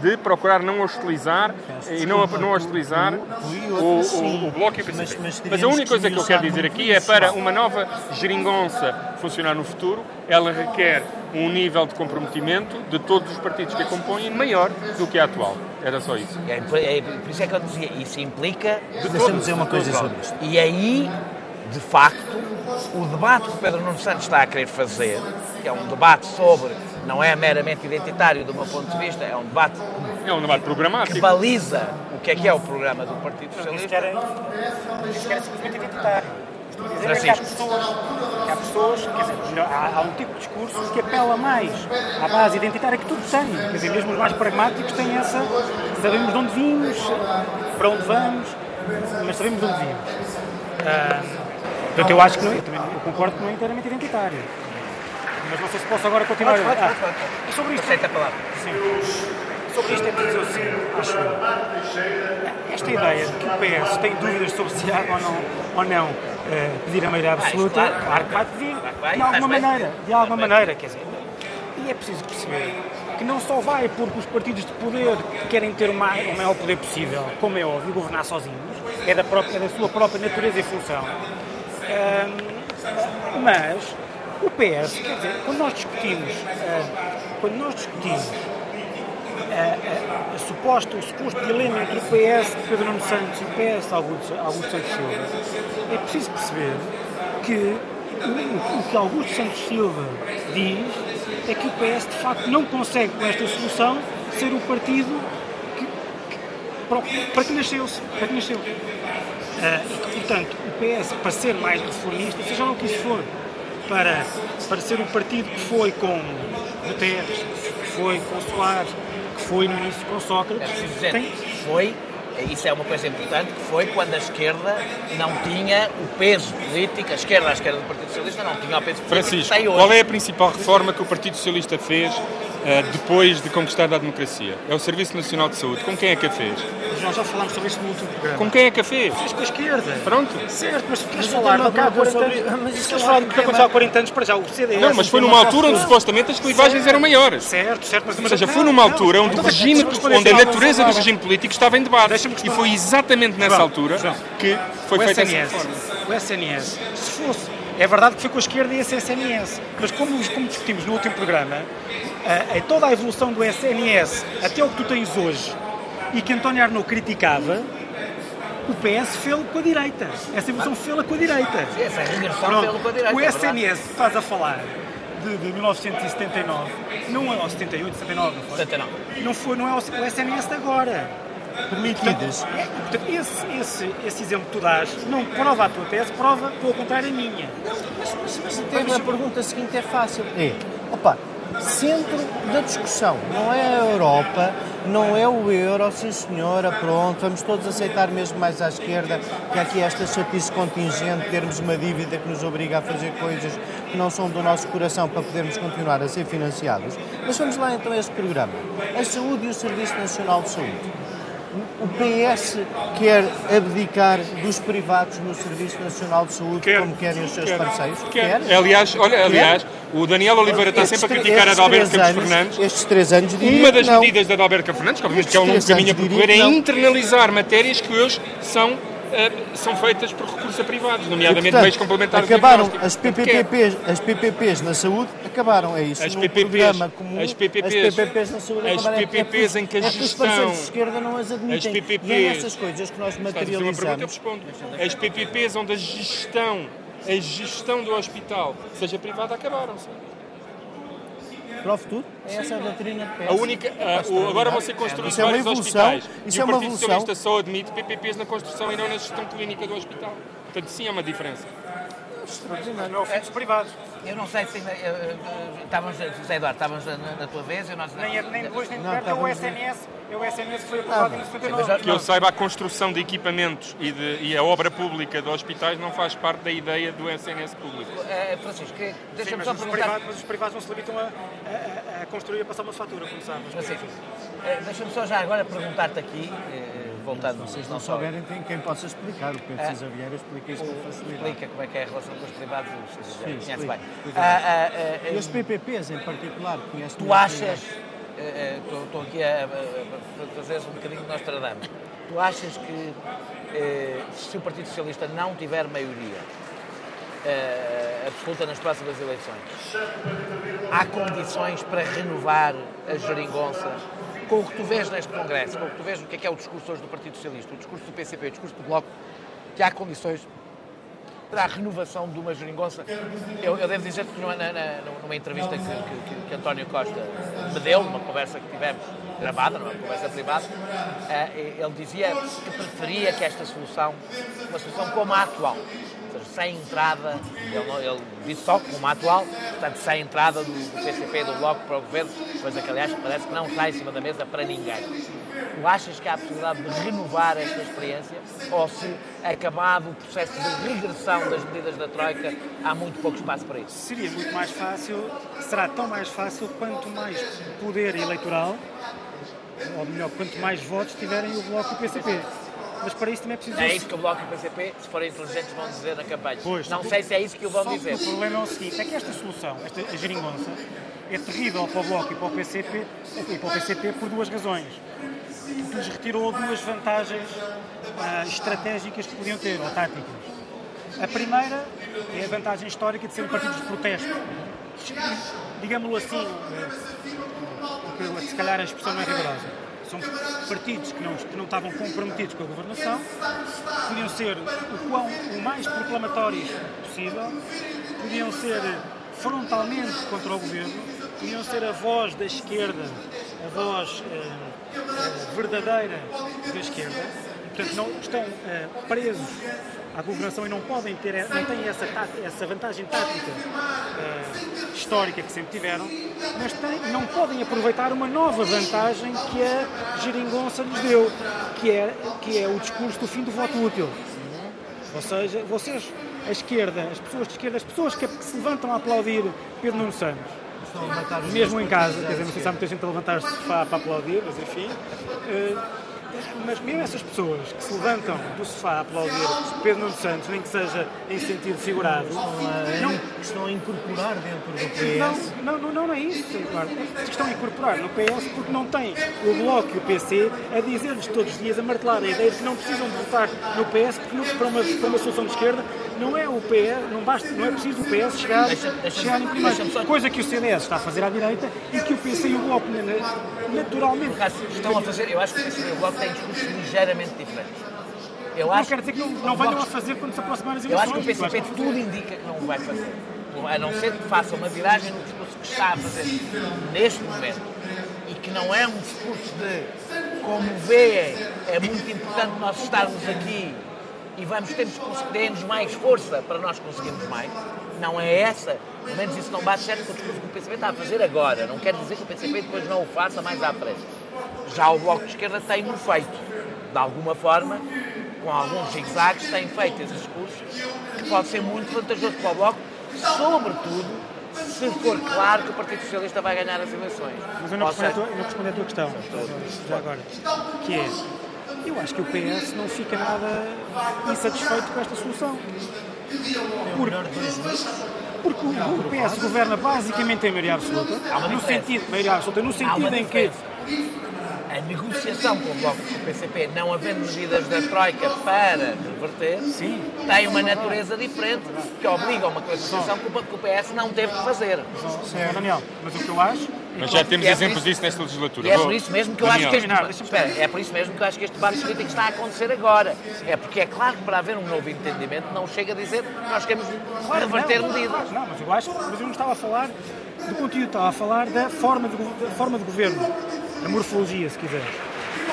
de procurar não hostilizar e não, não hostilizar o, o- o Bloco e o PCP. Mas- a única coisa que eu quero dizer aqui é para uma nova geringonça funcionar no futuro, ela requer um nível de comprometimento de todos os partidos que a compõem maior do que a atual. Era só isso. É, por- é por isso é que eu dizia, isso implica. Deixa-me dizer uma coisa sobre isto. E aí, de facto, o debate que o Pedro Nuno Santos está a querer fazer, que é um debate sobre, não é meramente identitário do meu ponto de vista, é um debate É um debate que programático. baliza o que é que é o programa do Partido Socialista. que era, isso que era simplesmente identitário. Estou a dizer é que há Francisco. pessoas, que há pessoas, quer dizer, há, há um tipo de discurso que apela mais à base identitária que tudo tem. Quer dizer, mesmo os mais pragmáticos têm essa. Sabemos de onde vimos, para onde vamos, mas sabemos de onde vimos. Ah, portanto, eu acho que não, eu, também, eu concordo que não é inteiramente identitário. Mas não sei se posso agora continuar. Pode, pode, Ah, pode, pode. e sobre isto, Aceita a palavra. Sim. Sobre isto é preciso dizer o seguinte, acho eu. Esta ideia de que o PS tem dúvidas sobre se há ou não, ou não eh, pedir a maioria absoluta, claro, claro que vai pedir, vai, de alguma maneira, de alguma maneira, quer dizer. E é preciso perceber que não só vai porque os partidos de poder querem ter o ma- o maior poder possível, como é óbvio, governar sozinhos, é da, própria, é da sua própria natureza e função. Ahm, mas o PS, quer dizer, quando nós discutimos, ah, quando nós discutimos a, a suposta, o suposto dilema entre o PS de Pedro Nuno Santos e o PS de Augusto, Augusto Santos Silva, é preciso perceber que o, o que Augusto Santos Silva diz é que o PS de facto não consegue com esta solução ser o partido que, que- para, que nasceu para que nasceu. Ah, e que, portanto, o PS, para ser mais reformista, seja lá o que isso for, para, para ser o partido que foi com Guterres, que foi com Soares, que foi no início com É Sócrates, preciso dizer, tem, foi, isso é uma coisa importante, que foi quando a esquerda não tinha o peso político, a esquerda, a esquerda do Partido Socialista não tinha o peso político Francisco, que tem hoje. qual é a principal reforma que o Partido Socialista fez depois de conquistar a democracia? É o Serviço Nacional de Saúde. Com quem é que a fez? nós já falámos sobre isto no último programa. Com quem é que a fez? Fez com a esquerda. Pronto. Certo, mas se queres Mas falar do que há uma 40 pergunta anos, sobre- mas se isso queres é falar do que tema- aconteceu há 40 anos, para já o CDS... Não, mas foi numa altura onde supostamente as clivagens eram maiores. Certo, certo, mas... Ou seja, foi numa altura onde, o regime, onde a natureza do regime político estava em debate. E foi exatamente nessa altura João, que foi feita essa reforma. o SNS, se fosse, é verdade que foi com a esquerda e esse SNS, mas como, como discutimos no último programa, a, a toda a evolução do SNS até o que tu tens hoje e que António Arnaud criticava, o PS fê-lo com a direita. Essa evolução fê-la com a direita. Essa regressão pelo com a direita, o é. SNS que estás a falar de, de 1979, não é ou 78, 79, não foi? 79. Não, foi, não é o, o SNS de agora. Permitidas. É, portanto, esse, esse, esse exemplo que tu dás não prova a tua tese, prova, pelo contrário, a minha. Mas, mas, mas então a pergunta seguinte é fácil. É, opa, centro da discussão não é a Europa, não é o euro, sim senhora, pronto, vamos todos aceitar mesmo mais à esquerda que aqui esta chatice contingente, termos uma dívida que nos obriga a fazer coisas que não são do nosso coração para podermos continuar a ser financiados. Mas vamos lá então a esse programa. A saúde e o Serviço Nacional de Saúde. O PS quer abdicar dos privados no Serviço Nacional de Saúde Quer. como querem os seus Quer. parceiros? Quer. Aliás, olha, aliás, o Daniel Oliveira está Estes sempre a criticar a Adalberto Campos anos- Fernandes. Estes três anos diria Uma das medidas da Adalberto Campos Fernandes, que obviamente que é um longo caminho a percorrer, é internalizar matérias que hoje são, são feitas por recursos a privados, E, nomeadamente portanto, meios complementares acabaram as. PPPs, as PPPs na saúde acabaram, é isso. As PPPs, comum, as PPPs, as PPPs na saúde as acabaram. É- PPPs é, em que a é gestão- parceiros de esquerda não as admitem. As PPPs, e é nessas coisas que nós uma pergunta, eu materializamos. respondo. As PPPs onde a gestão, a gestão do hospital seja privada, acabaram-se. Para o futuro, é essa a doutrina de PS. A única, a- o- agora vão ser construídos Isso é uma vários evolução, hospitais. isso e é o Partido. Socialista só admite PPPs na construção e não na gestão clínica do hospital. Portanto, sim, há uma diferença. Não é o fim dos privados. Eu não sei se ainda. Estávamos, José Eduardo, estávamos na, na tua vez e nós. Nem, é- nem depois nem de Não, perto, é o SNS, é o SNS que foi aprovado em Mas 79. Que eu saiba, a construção de equipamentos e, de- e a obra pública de hospitais não faz parte da ideia do SNS público. Eh, Francisco, deixa-me mas, só os perguntar. privados, mas os privados não se limitam a, a- a- construir e a passar uma fatura, como sabes. Francisco, eh, deixa-me só já agora perguntar-te aqui, eh, voltando Vocês não souberem, tem quem possa explicar. O Pedro Ah. César Vieira explica isto com facilidade. Explica como é que é a relação com os privados, Vieira conhece bem. Ah, ah, E os PPPs em particular, conhece Tu achas, estou aqui a, a- a fazer um bocadinho de Nostradamus, tu achas que eh, se o Partido Socialista não tiver maioria eh, absoluta nas próximas eleições, há condições para renovar a geringonça com o que tu vês neste Congresso, com o que tu vês o que é que é o discurso hoje do Partido Socialista, o discurso do PCP, o discurso do Bloco, que há condições para a renovação de uma geringonça. Eu, eu devo dizer que numa, numa entrevista que, que- que- António Costa me deu, numa conversa que tivemos gravada, numa conversa privada, eh, ele dizia que preferia que esta solução, uma solução como a atual, seja, sem entrada, ele, ele disse só como atual, portanto, sem entrada do, do PCP e do Bloco para o Governo, coisa que, aliás, parece que não está em cima da mesa para ninguém. Tu achas que há a possibilidade de renovar esta experiência ou se, acabado o processo de regressão das medidas da Troika, há muito pouco espaço para isso? Seria muito mais fácil, será tão mais fácil quanto mais poder eleitoral, ou melhor, quanto mais votos tiverem o Bloco e o PCP. Mas para isso também é preciso... É isso que o Bloco e o PCP, se forem inteligentes, vão dizer na campanha. Pois. Não sei se é isso que o vão dizer. O problema é o seguinte, é que esta solução, esta a geringonça, é terrível para o Bloco e para o PCP, e para o PCP por duas razões. Porque lhes retirou duas vantagens ah, estratégicas que podiam ter, ou táticas. A primeira é a vantagem histórica de ser um partido de protesto. Digámos-lo assim, eh, porque se calhar a expressão não é rigorosa. São partidos que não, que não estavam comprometidos com a governação, podiam ser o, quão, o mais proclamatórios possível, podiam ser frontalmente contra o governo, podiam ser a voz da esquerda, a voz eh, eh, verdadeira da esquerda, portanto não estão eh, presos à governação e não podem ter, não têm essa, tá- essa vantagem tática eh, histórica que sempre tiveram, mas têm, não podem aproveitar uma nova vantagem que a geringonça lhes deu, que é, que é o discurso do fim do voto útil. Ou seja, vocês, a esquerda, as pessoas de esquerda, as pessoas que, se levantam a aplaudir Pedro Nuno Santos, mesmo em casa, quer dizer, não sei se há muita gente a levantar-se sofá para aplaudir, mas enfim. eh, mas mesmo essas pessoas que se levantam do sofá a aplaudir Pedro Nuno Santos, nem que seja em sentido figurado, não, que estão a incorporar dentro do PS. não, não, não, não é isso, claro. Estão a incorporar no PS porque não têm o Bloco e o PC a dizer-lhes todos os dias, a martelar a ideia de que não precisam de votar no PS porque não- para, uma, para uma solução de esquerda não é o PS, não, basta, não é preciso o PS chegar, Deixa- deixa- chegar em primeiro. só- Coisa que o CDS está a fazer à direita e que o PC e o Bloco na- naturalmente. Estão a fazer, eu acho que o e Bloco têm discursos ligeiramente diferentes. Eu Não acho quer dizer que não, não venham a fazer quando se aproximarem as Eu acho que o eleições. PCP tudo indica que não vai fazer. A não ser que faça uma viragem no discurso que está a fazer neste momento e que não é um discurso de como vê, é muito importante nós estarmos aqui e vamos ter que conseguir mais força para nós conseguirmos mais. Não é essa, pelo menos isso não bate certo com o discurso que o PCP está a fazer agora. Não quer dizer que o PCP depois não o faça mais à frente. Já o Bloco de Esquerda tem-no feito. De alguma forma, com alguns zigzags, tem feito esse discurso que pode ser muito vantajoso para o Bloco, sobretudo se for claro que o Partido Socialista vai ganhar as eleições. Mas eu não, respondi a tua, não respondi a tua questão, já agora. Que é, eu acho que o PS não fica nada insatisfeito com esta solução. Porque, porque o, PS governa basicamente em maioria absoluta, no sentido, maioria absoluta, no sentido em que. A negociação com o Bloco e com o PCP, não havendo medidas da Troika para reverter, Sim. tem uma natureza diferente que obriga a uma negociação que o- PS não teve que fazer. É, Daniel, mas o que eu acho. Mas já temos é exemplos isso- disso nesta legislatura. É Vou- por isso mesmo que eu Daniel. acho que este espera, é por isso mesmo que eu acho que este debate político está a acontecer agora. É porque é claro que para haver um novo entendimento não chega a dizer que nós queremos reverter não, medidas. Não, não, mas eu acho, mas eu não estava a falar do conteúdo, estava a falar da forma de, da forma de governo, a morfologia, se quiseres.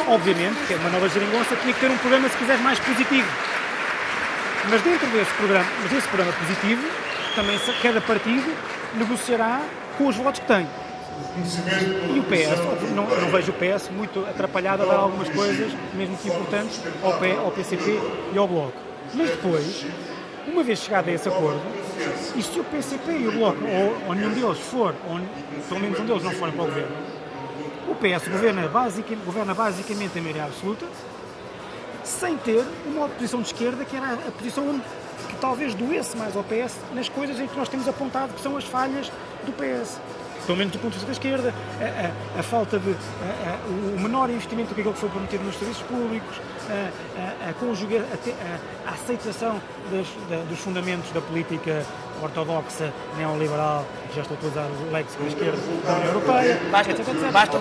Obviamente, que é uma nova geringonça, tinha que ter um programa, se quiseres, mais positivo. Mas dentro desse programa, mas esse programa positivo também cada partido negociará com os votos que tem. E o PS, não, não, vejo o PS muito atrapalhado a dar algumas coisas, mesmo que importantes, ao, P, ao PCP e ao Bloco. Mas depois, uma vez chegado a esse acordo, e se o PCP e o Bloco, ou, ou nenhum deles for, ou pelo menos um deles não forem para o governo, o PS governa, basic, governa basicamente a maioria absoluta, sem ter uma oposição de esquerda que era a posição que talvez doesse mais ao PS nas coisas em que nós temos apontado que são as falhas do PS pelo menos do ponto de vista da esquerda, a, a, a falta de. A, o menor investimento do que aquilo que foi prometido nos serviços públicos, a, a, a, aceitação das, da, dos fundamentos da política ortodoxa, neoliberal, já estou a usar o léxico da esquerda da União Europeia. Basta, etc, etc. basta,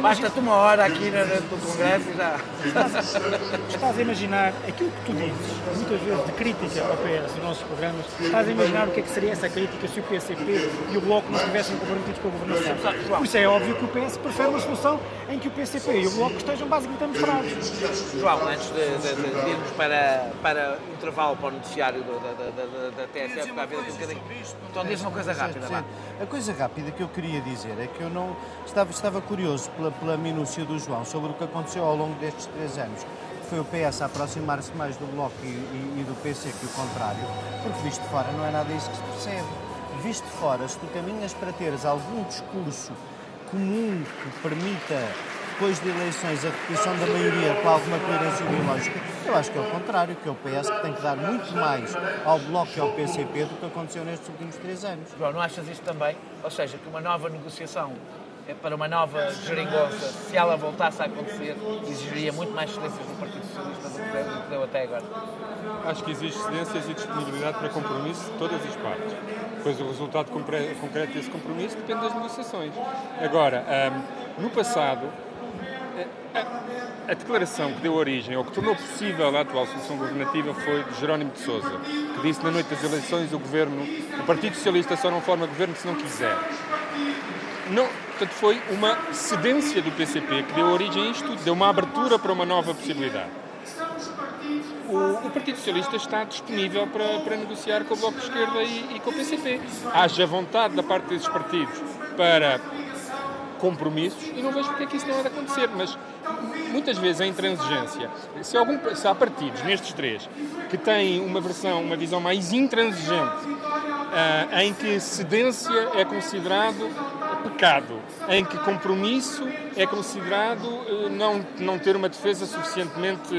basta uma hora aqui no Congresso e já. Estás, (laughs) estás, a imaginar aquilo que tu dizes, muitas vezes de crítica ao PS nos nossos programas, estás a imaginar o que é que seria essa crítica se o PCP e o Bloco não estivessem comprometidos com a governação. Por isso é óbvio que o PS prefere uma solução em que o PCP e o Bloco estejam basicamente mostrados. João, antes de, de, de, de irmos para, para o intervalo para o noticiário da, da, da, da TSF, aqui um bocadinho. Então diz uma coisa rápida. A coisa rápida que eu queria dizer é que eu não estava, estava curioso pela, pela minúcia do João sobre o que aconteceu ao longo destes três anos. Foi o PS a aproximar-se mais do Bloco e, e, e do PC que o contrário, porque visto de fora não é nada isso que se percebe. Visto de fora, se tu caminhas para teres algum discurso comum que permita depois de eleições a repetição da maioria com alguma coerência ideológica, eu acho que é o contrário, que é o PS que tem que dar muito mais ao Bloco e ao PCP do que aconteceu nestes últimos três anos. João, não achas isto também? Ou seja, que uma nova negociação é para uma nova geringonça, se ela voltasse a acontecer, exigiria muito mais cedências do Partido Socialista do que deu até agora? Acho que existe cedências e disponibilidade para compromisso de todas as partes. Pois o resultado concreto desse compromisso depende das negociações. Agora, um, no passado, a, a, declaração que deu origem, ou que tornou possível a atual solução governativa, foi de Jerónimo de Sousa, que disse na noite das eleições o governo, o Partido Socialista só não forma governo se não quiser. Não, portanto, foi uma cedência do PCP que deu origem a isto deu uma abertura para uma nova possibilidade. O, o, Partido Socialista está disponível para, para negociar com o Bloco de Esquerda e, e com o PCP. Haja vontade da parte desses partidos para compromissos e não vejo porque é que isso não há de acontecer, mas muitas vezes a intransigência, se, algum, se há partidos nestes três que têm uma versão, uma visão mais intransigente, uh, em que cedência é considerado pecado, em que compromisso é considerado uh, não, não ter uma defesa suficientemente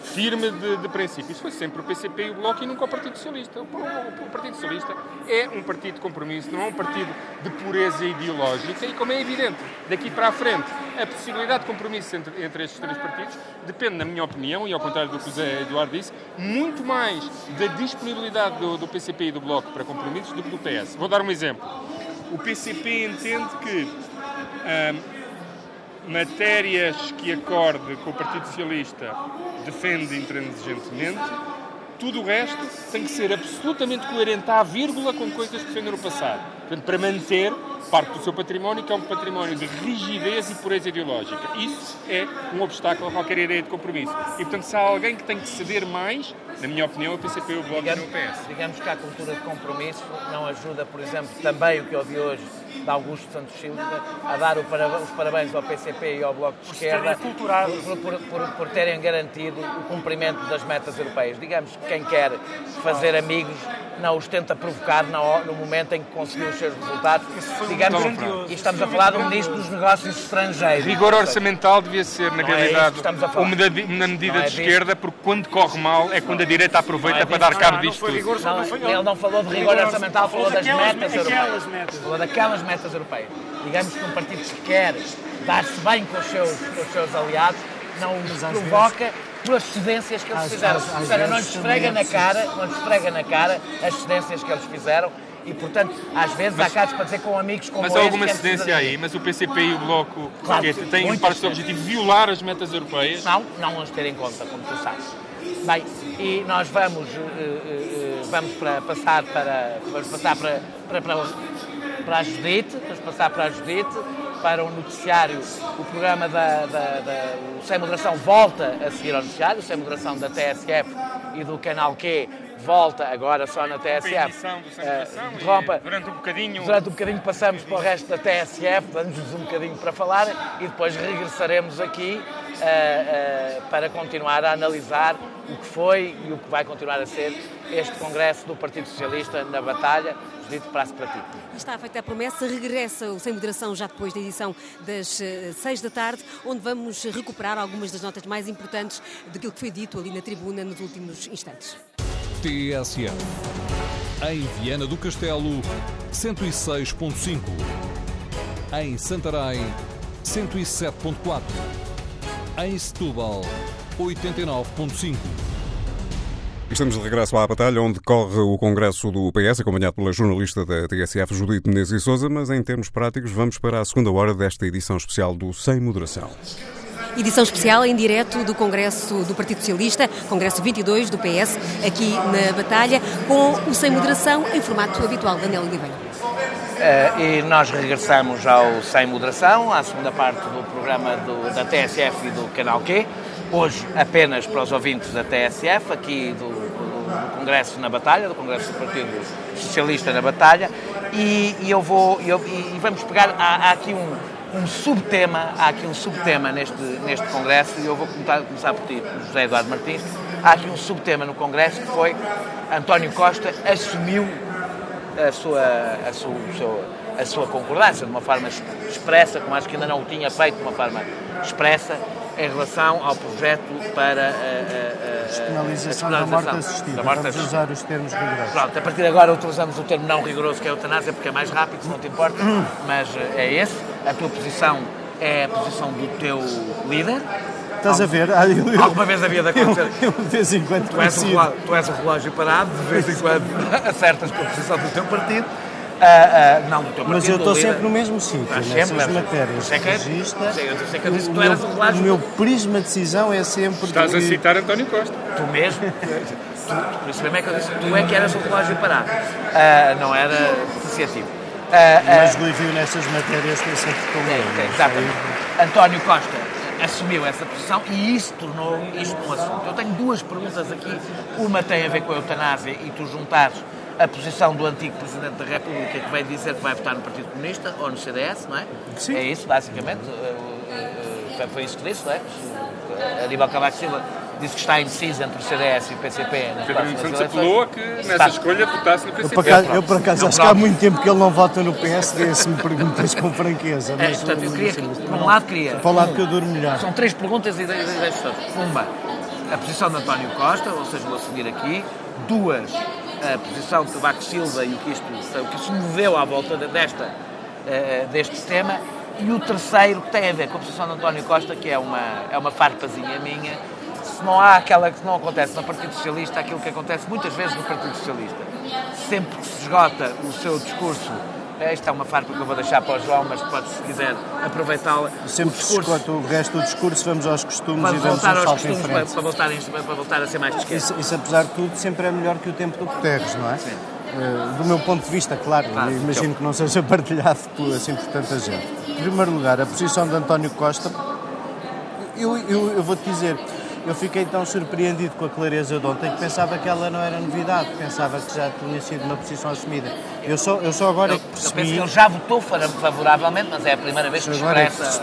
firme de, de princípios. Foi sempre o PCP e o Bloco e nunca o Partido Socialista. O, o, o, Partido Socialista é um partido de compromisso, não é um partido de pureza ideológica e, como é evidente, daqui para a frente, a possibilidade de compromisso entre, entre estes três partidos depende, na minha opinião, e ao contrário do que o José Eduardo disse, muito mais da disponibilidade do, do PCP e do Bloco para compromissos do que do PS. Vou dar um exemplo. O PCP entende que. Hum, matérias que acorde com o Partido Socialista defende intransigentemente, tudo o resto tem que ser absolutamente coerente à vírgula com coisas que defendeu no passado. Portanto, para manter parte do seu património, que é um património de rigidez e pureza ideológica. Isso é um obstáculo a qualquer ideia de compromisso. E, portanto, se há alguém que tem que ceder mais, na minha opinião, é o PCP e o Bloco digamos, no PS. Digamos que a cultura de compromisso não ajuda, por exemplo, também o que eu vi hoje de Augusto Santos Silva a dar os parabéns ao PCP e ao Bloco de Esquerda por, por, por, por, terem garantido o cumprimento das metas europeias. Digamos que quem quer fazer amigos não os tenta provocar no, momento em que conseguiu os seus resultados. Digamos, e estamos a falar do Ministro dos Negócios Estrangeiros. Rigor orçamental devia ser, na é realidade, é uma, uma medida é de esquerda, porque quando corre mal é quando a direita aproveita é para dar cabo disto tudo. ele não falou de rigor orçamental, falou das metas europeias. Falou daquelas metas europeias. Digamos que um partido que quer dar-se bem com os seus, com os seus aliados não os provoca pelas cedências que eles às, fizeram. Às, às seja, não lhes esfrega na cara, não lhes esfrega na cara as cedências que eles fizeram e, portanto, às vezes mas, há casos para dizer com amigos como Mas há alguma cedência aí? Mas o PCP e o Bloco claro, que têm para o seu objetivo violar as metas europeias? Não, não as ter em conta, como tu sabes. Bem, e nós vamos, uh, uh, vamos para passar para vamos passar para, para, para, para a Judite, vamos passar para a Judite para o noticiário. O programa da, da, da o Sem Moderação volta a seguir ao noticiário, o Sem Moderação da TSF e do Canal Q volta agora só na TSF. Uh, e interrompa. durante um bocadinho- Durante um bocadinho passamos para o resto da TSF, damos-nos um bocadinho para falar e depois regressaremos aqui uh, uh, para continuar a analisar o que foi e o que vai continuar a ser este Congresso do Partido Socialista na batalha. Dito prazo para ti. E Está feita a promessa, regressa o Sem Moderação já depois da edição das eh, seis da tarde, onde vamos recuperar algumas das notas mais importantes daquilo que foi dito ali na tribuna nos últimos instantes. TSF. Em Viana do Castelo, 106.5. Em Santarém, 107.4. Em Setúbal, 89.5. Estamos de regresso à batalha, onde corre o Congresso do PS, acompanhado pela jornalista da TSF, Judite Menezes e Souza, mas em termos práticos vamos para a segunda hora desta edição especial do Sem Moderação. Edição especial em direto do Congresso do Partido Socialista, Congresso 22 do PS, aqui na Batalha, com o Sem Moderação em formato habitual. Daniel Oliveira. Uh, e nós regressamos ao Sem Moderação, à segunda parte do programa do, da TSF e do Canal Q. Hoje apenas para os ouvintes da TSF, aqui do, do, do Congresso na Batalha, do Congresso do Partido Socialista na Batalha. E, e eu vou, eu, e vamos pegar, há, há aqui um, um subtema, há aqui um subtema neste, neste Congresso, e eu vou começar, começar por ti, José Eduardo Martins. Há aqui um subtema no Congresso que foi António Costa assumiu a sua, a sua, a sua, a sua concordância de uma forma expressa, como acho que ainda não o tinha feito de uma forma expressa, em relação ao projeto para a, a, a, Despenalização da morte assistida. da morte Vamos assistida. usar os termos rigorosos. Pronto, a partir de agora utilizamos o termo não rigoroso, que é a eutanásia, porque é mais rápido, se não te importa, mas eh, é esse. A tua posição é a posição do teu líder. Estás a ver? Ah, eu- eu- Alguma vez havia de acontecer. Eu, eu de vez em quando Tu és, um coincido. relógio, tu és um relógio parado, de vez em quando acertas com a posição do teu partido. Ah, ah, não do teu partido. Mas eu estou sempre no mesmo sítio, nessas sempre, matérias sei de que- regista. sei, eu sei que eu disse que o tu meu- eras. O meu prisma de decisão é sempre... Estás a de- citar António Costa. Tu mesmo, tu, por isso mesmo é que eu disse, tu é que eras o relógio parado. Ah, não era associativo. Ah, ah, Mas Rui viu nessas matérias tem sempre com É, ele. exatamente. António Costa assumiu essa posição e isso tornou isto um assunto. Eu tenho duas perguntas aqui. Uma tem a ver com a eutanásia e tu juntares a posição do antigo Presidente da República que veio dizer que vai votar no Partido Comunista ou no CDS, não é? Sim. É isso, basicamente. Foi- isso que disse, não é? Aníbal Cavaco Silva disse que está indeciso entre o CDS e o PCP nas Pedro Nuno Santos apelou a que nessa Está- escolha votasse no Eu, PCP. por acaso, eu, por acaso, acho que há muito tempo que ele não vota no PSD, se me perguntas com franqueza. É, portanto, eu queria que, por um lado, queria. Para o lado que eu durmo melhor. São três perguntas e dez dez todas. Uma, a posição de António Costa, ou seja, vou assumir aqui. Duas, a posição de Cavaco Silva e o que, isto, o que se moveu à volta de- desta, eh, deste tema. E o terceiro, que tem a ver com a posição de António Costa, que é uma, é uma farpazinha minha. Se não há aquela que não acontece no Partido Socialista, aquilo que acontece muitas vezes no Partido Socialista. Sempre que se esgota o seu discurso, esta é uma farpa que eu vou deixar para o João, mas pode, se quiser, aproveitá-la. Sempre o que se esgota o resto do discurso, vamos aos costumes para e damos um voltar aos salto em costumes, para, frente. para, voltar, em- para voltar a ser mais de esquerda. Isso, isso, apesar de tudo, sempre é melhor que o tempo do Guterres, não é? Eh, do meu ponto de vista, claro, Claro, imagino que não seja (laughs) partilhado por, assim, por tanta gente. Em primeiro lugar, a posição de António Costa, eu, eu, eu vou-te dizer, eu fiquei tão surpreendido com a clareza de ontem que pensava que ela não era novidade, pensava que já tinha sido uma posição assumida. Eu só, eu só agora é que Eu penso que percebi... ele já votou fa- favoravelmente, mas é a primeira vez que Agora é expressa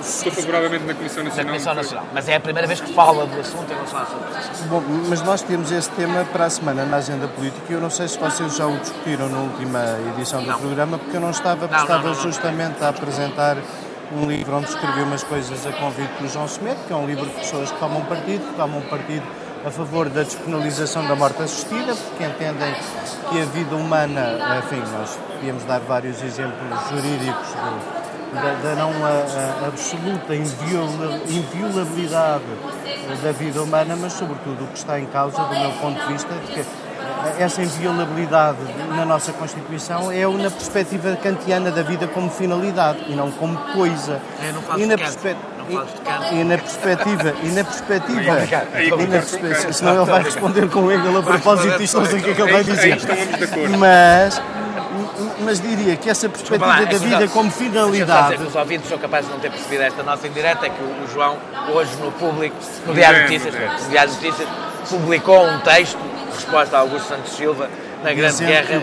Estou favoravelmente na Comissão na Nacional. Comissão Nacional. Mas é a primeira vez que fala do assunto em relação à sua posição. Bom, mas nós temos esse tema para a semana na agenda política e eu não sei se vocês já o discutiram na última edição do Não. programa, porque eu não estava, porque Não, estava não, não, não. justamente a apresentar um livro onde escrevi umas coisas a convite do João Semedo, que é um livro de pessoas que tomam partido, que tomam partido a favor da despenalização da morte assistida, porque entendem que a vida humana, enfim, nós podíamos dar vários exemplos jurídicos de- da, da não a- a absoluta inviola- inviolabilidade da vida humana, mas sobretudo o que está em causa, do meu ponto de vista, de que essa inviolabilidade na nossa Constituição é na perspectiva kantiana da vida como finalidade e não como coisa. Eu não e na de Kant, perspe- não falo de Kant. e, e na perspectiva, e na perspectiva, e na concordo com o perspe- Kant. senão ele vai responder com Hegel a propósito disto, não sei o que é que ele vai dizer. Mas, mas diria que essa perspectiva lá, é da vida como finalidade. Os ouvintes são capazes de não ter percebido esta nossa indireta, é que o João, hoje no público, no Diário de Notícias, no Diário de Notícias, publicou um texto, resposta a Augusto Santos Silva, na grande guerra,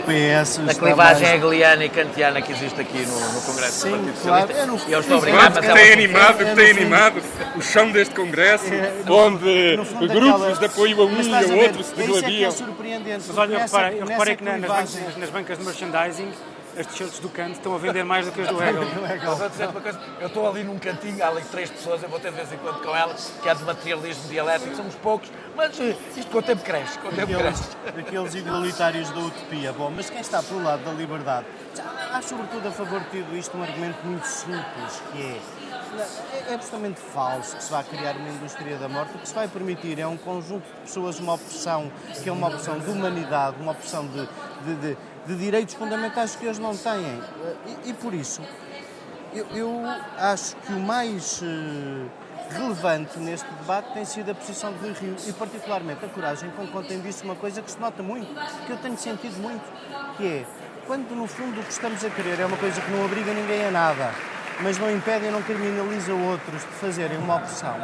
na clivagem mais... hegeliana e kantiana que existe aqui no, no Congresso Sim, do Partido claro. Socialista. E eu estou a que tem animado, que tem animado o chão deste Congresso, é, onde fundo, grupos aquela... de apoio a um e a outro se degladiam. É, é. Mas olha, eu reparei, eu reparei que nas bancas, nas bancas de merchandising as t-shirts do canto estão a vender mais do que as do Hegel. (laughs) vou dizer uma coisa, eu estou ali num cantinho, há ali três pessoas, eu vou ter de vez em quando com elas, que é de materialismo dialético, somos poucos, mas isto com o tempo cresce, com o tempo aqueles, cresce. Aqueles igualitários da utopia. Bom, mas quem está pelo lado da liberdade, acho sobretudo a favor de tudo isto um argumento muito simples, que é é absolutamente falso que se vai criar uma indústria da morte. O que se vai permitir é um conjunto de pessoas, uma opressão, que é uma opressão de humanidade, uma opressão de, de, de de direitos fundamentais que eles não têm. E, e por isso, eu, eu, acho que o mais uh, relevante neste debate tem sido a posição de Rui Rio e, particularmente, a coragem com que ontem disse uma coisa que se nota muito, que eu tenho sentido muito, que é quando, no fundo, o que estamos a querer é uma coisa que não obriga ninguém a nada mas não impede e não criminaliza outros de fazerem uma opção.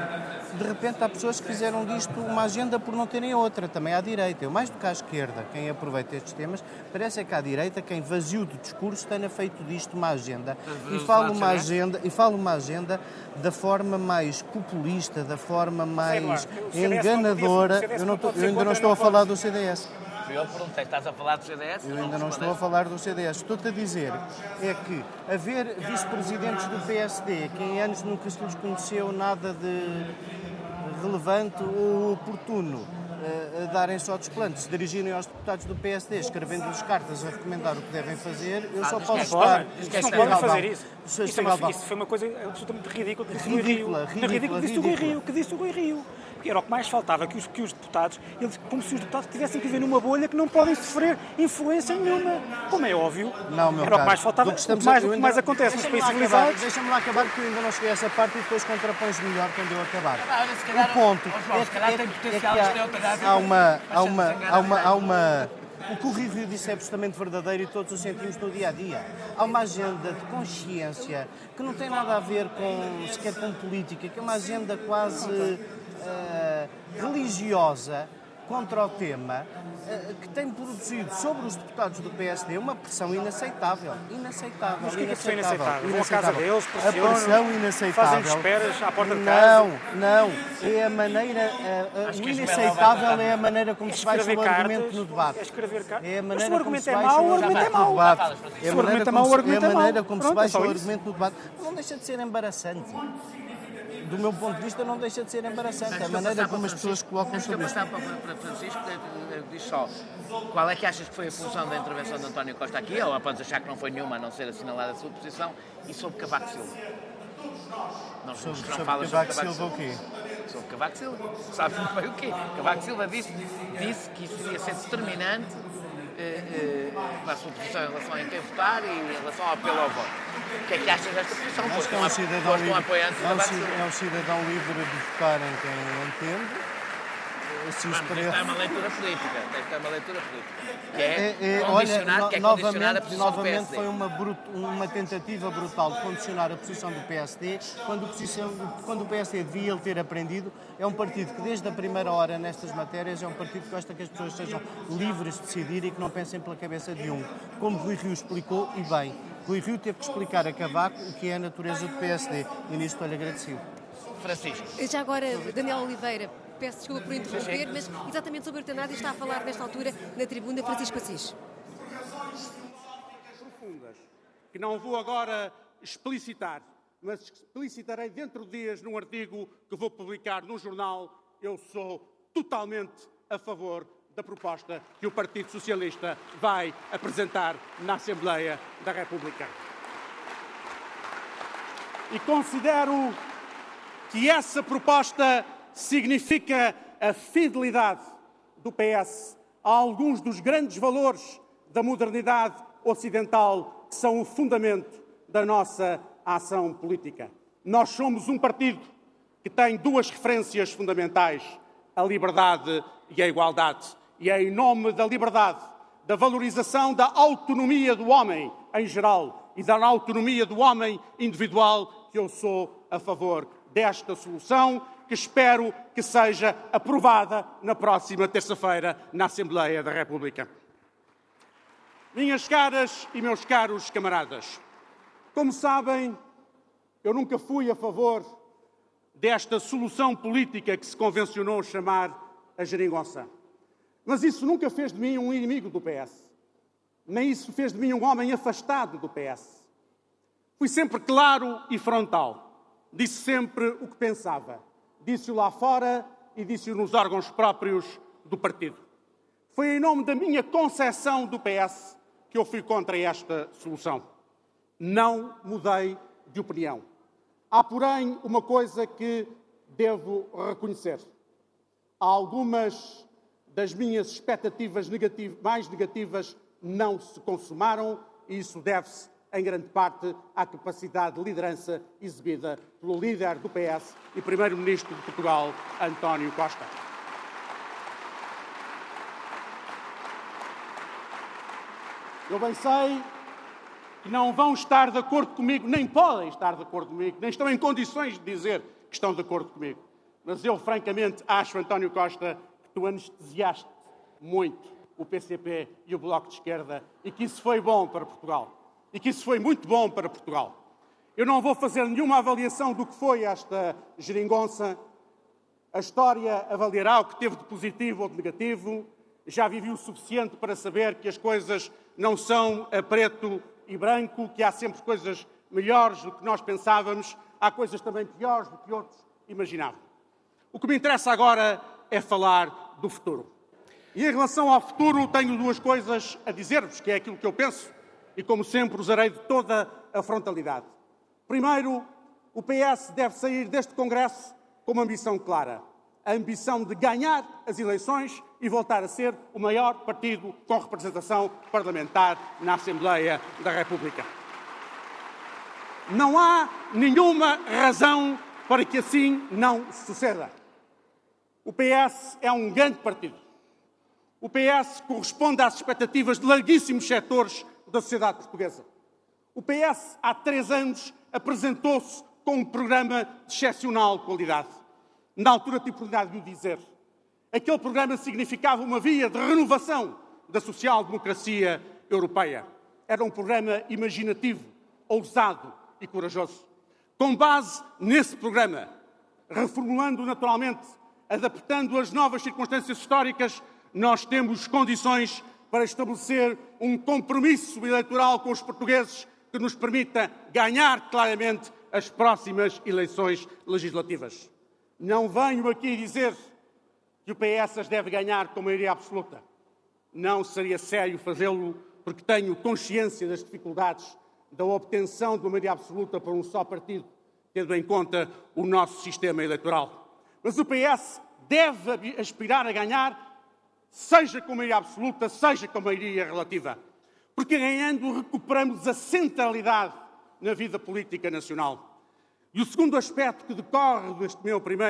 De repente há pessoas que fizeram disto uma agenda por não terem outra, também à direita. Eu mais do que à esquerda, quem aproveita estes temas, parece é que à direita, quem vazio de discurso, tenha feito disto uma agenda. E fala uma agenda, e fala uma agenda da forma mais populista, da forma mais enganadora. Eu, não eu ainda não estou a falar do CDS eu perguntei, estás a falar do CDS? Eu ainda não estou a falar do CDS. Estou-te a dizer é que haver vice-presidentes do PSD que em anos nunca se lhes conheceu nada de relevante ou oportuno a, a darem só desplantes, se dirigirem aos deputados do PSD, escrevendo-lhes cartas a recomendar o que devem fazer, eu ah, só posso estar... Não podem fazer isso. Isso, isso, é isso, foi uma coisa absolutamente ridícula que disse ridícula, o Rui Rio. Ridícula, ridícula, ridícula, que disse o Rui Rio. Que disse o Rui Rio era o que mais faltava, que os, que os deputados, eles, como se os deputados tivessem que viver numa bolha que não podem sofrer influência nenhuma. Como é óbvio, não, meu era o que mais faltava, o que, o mais, o que mais acontece nos países civilizados. Deixa-me lá acabar, porque eu ainda não cheguei a essa parte e depois contrapões melhor quando eu acabar. o ponto é, que, é, é que há, há uma... Há uma, há uma, há uma o que o Rio disse é absolutamente verdadeiro e todos o sentimos no dia a dia. Há uma agenda de consciência que não tem nada a ver com sequer com política, que é uma agenda quase uh, religiosa contra o tema uh, que tem produzido sobre os deputados do PSD uma pressão inaceitável. Inaceitável. Mas o que é que é inaceitável? Vão à casa deles, A pressão inaceitável. Fazem esperas à porta de casa. Não, não. É a maneira. Uh, o inaceitável é a maneira como se vai sobre o argumento no debate. É escrever cartas. É a maneira Mas se o argumento é mau, o argumento é mau. É a maneira como, é a maneira como se vai sobre o argumento no debate. Não deixa de ser embaraçante do meu ponto de vista, não deixa de ser embaraçante. A maneira como as pessoas colocam sobre isso. Para, para Francisco, diz só, qual é que achas que foi a função da intervenção de António Costa aqui? Ou podes achar que não foi nenhuma, a não ser assinalada a sua posição? E sobre Cavaco Silva? Nós sobre, não sobre Cavaco, Cavaco Silva o quê? Sobre Cavaco Silva. Sabe muito bem o quê? Cavaco Silva disse, disse que isso ia ser determinante eh, eh, para a sua posição em relação em quem votar e em relação ao apelo ao voto. O que é que achas desta posição? Acho que é um cidadão livre, é um cidadão livre de votar em quem entende se é uma leitura política, ter uma leitura política. Que é, é, é condicionar, olha, que é novamente, a posição novamente foi uma, uma tentativa brutal de condicionar a posição do PSD, quando, posição, quando o PSD devia ele ter aprendido, é um partido que desde a primeira hora nestas matérias é um partido que gosta que as pessoas sejam livres de decidir e que não pensem pela cabeça de um. Como Rui Rio explicou, e bem, Rui Rio teve que explicar a Cavaco o que é a natureza do PSD, e nisso estou-lhe agradecido. Francisco. Já agora, Daniel Oliveira, peço desculpa por interromper, mas exatamente sobre o eutanásia está a falar nesta altura na tribuna Francisco Assis. Profundas, que não vou agora explicitar, mas explicitarei dentro de dias num artigo que vou publicar no jornal. Eu sou totalmente a favor da proposta que o Partido Socialista vai apresentar na Assembleia da República. E considero que essa proposta significa a fidelidade do PS a alguns dos grandes valores da modernidade ocidental que são o fundamento da nossa ação política. Nós somos um partido que tem duas referências fundamentais: a liberdade e a igualdade. E é em nome da liberdade, da valorização da autonomia do homem em geral e da autonomia do homem individual que eu sou a favor desta solução, que espero que seja aprovada na próxima terça-feira na Assembleia da República. Minhas caras e meus caros camaradas, como sabem, eu nunca fui a favor desta solução política que se convencionou chamar a geringonça. Mas isso nunca fez de mim um inimigo do PS. Nem isso fez de mim um homem afastado do PS. Fui sempre claro e frontal. Disse sempre o que pensava. Disse-o lá fora e disse-o nos órgãos próprios do partido. Foi em nome da minha concepção do PS que eu fui contra esta solução. Não mudei de opinião. Há, porém, uma coisa que devo reconhecer. Há algumas das minhas expectativas mais negativas não se consumaram e isso deve-se, em grande parte, à capacidade de liderança exibida pelo líder do PS e Primeiro-Ministro de Portugal, António Costa. Eu bem sei que não vão estar de acordo comigo, nem podem estar de acordo comigo, nem estão em condições de dizer que estão de acordo comigo. Mas eu, francamente, acho, António Costa, tu anestesiaste muito o PCP e o Bloco de Esquerda e que isso foi bom para Portugal. E que isso foi muito bom para Portugal. Eu não vou fazer nenhuma avaliação do que foi esta geringonça. A história avaliará o que teve de positivo ou de negativo. Já vivi o suficiente para saber que as coisas não são a preto e branco, que há sempre coisas melhores do que nós pensávamos, há coisas também piores do que outros imaginavam. O que me interessa agora é falar do futuro. E em relação ao futuro, tenho duas coisas a dizer-vos, que é aquilo que eu penso, e como sempre usarei de toda a frontalidade. Primeiro, o PS deve sair deste Congresso com uma ambição clara: a ambição de ganhar as eleições e voltar a ser o maior partido com representação parlamentar na Assembleia da República. Não há nenhuma razão para que assim não suceda. O PS é um grande partido. O PS corresponde às expectativas de larguíssimos setores da sociedade portuguesa. O PS, há três anos, apresentou-se com um programa de excepcional qualidade. Na altura tive oportunidade de o dizer. Aquele programa significava uma via de renovação da social-democracia europeia. Era um programa imaginativo, ousado e corajoso. Com base nesse programa, reformulando naturalmente, adaptando as novas circunstâncias históricas, nós temos condições para estabelecer um compromisso eleitoral com os portugueses que nos permita ganhar claramente as próximas eleições legislativas. Não venho aqui dizer que o PS as deve ganhar com maioria absoluta. Não seria sério fazê-lo, porque tenho consciência das dificuldades da obtenção de uma maioria absoluta para um só partido, tendo em conta o nosso sistema eleitoral. Mas o PS deve aspirar a ganhar, seja com maioria absoluta, seja com maioria relativa. Porque ganhando recuperamos a centralidade na vida política nacional. E o segundo aspecto que decorre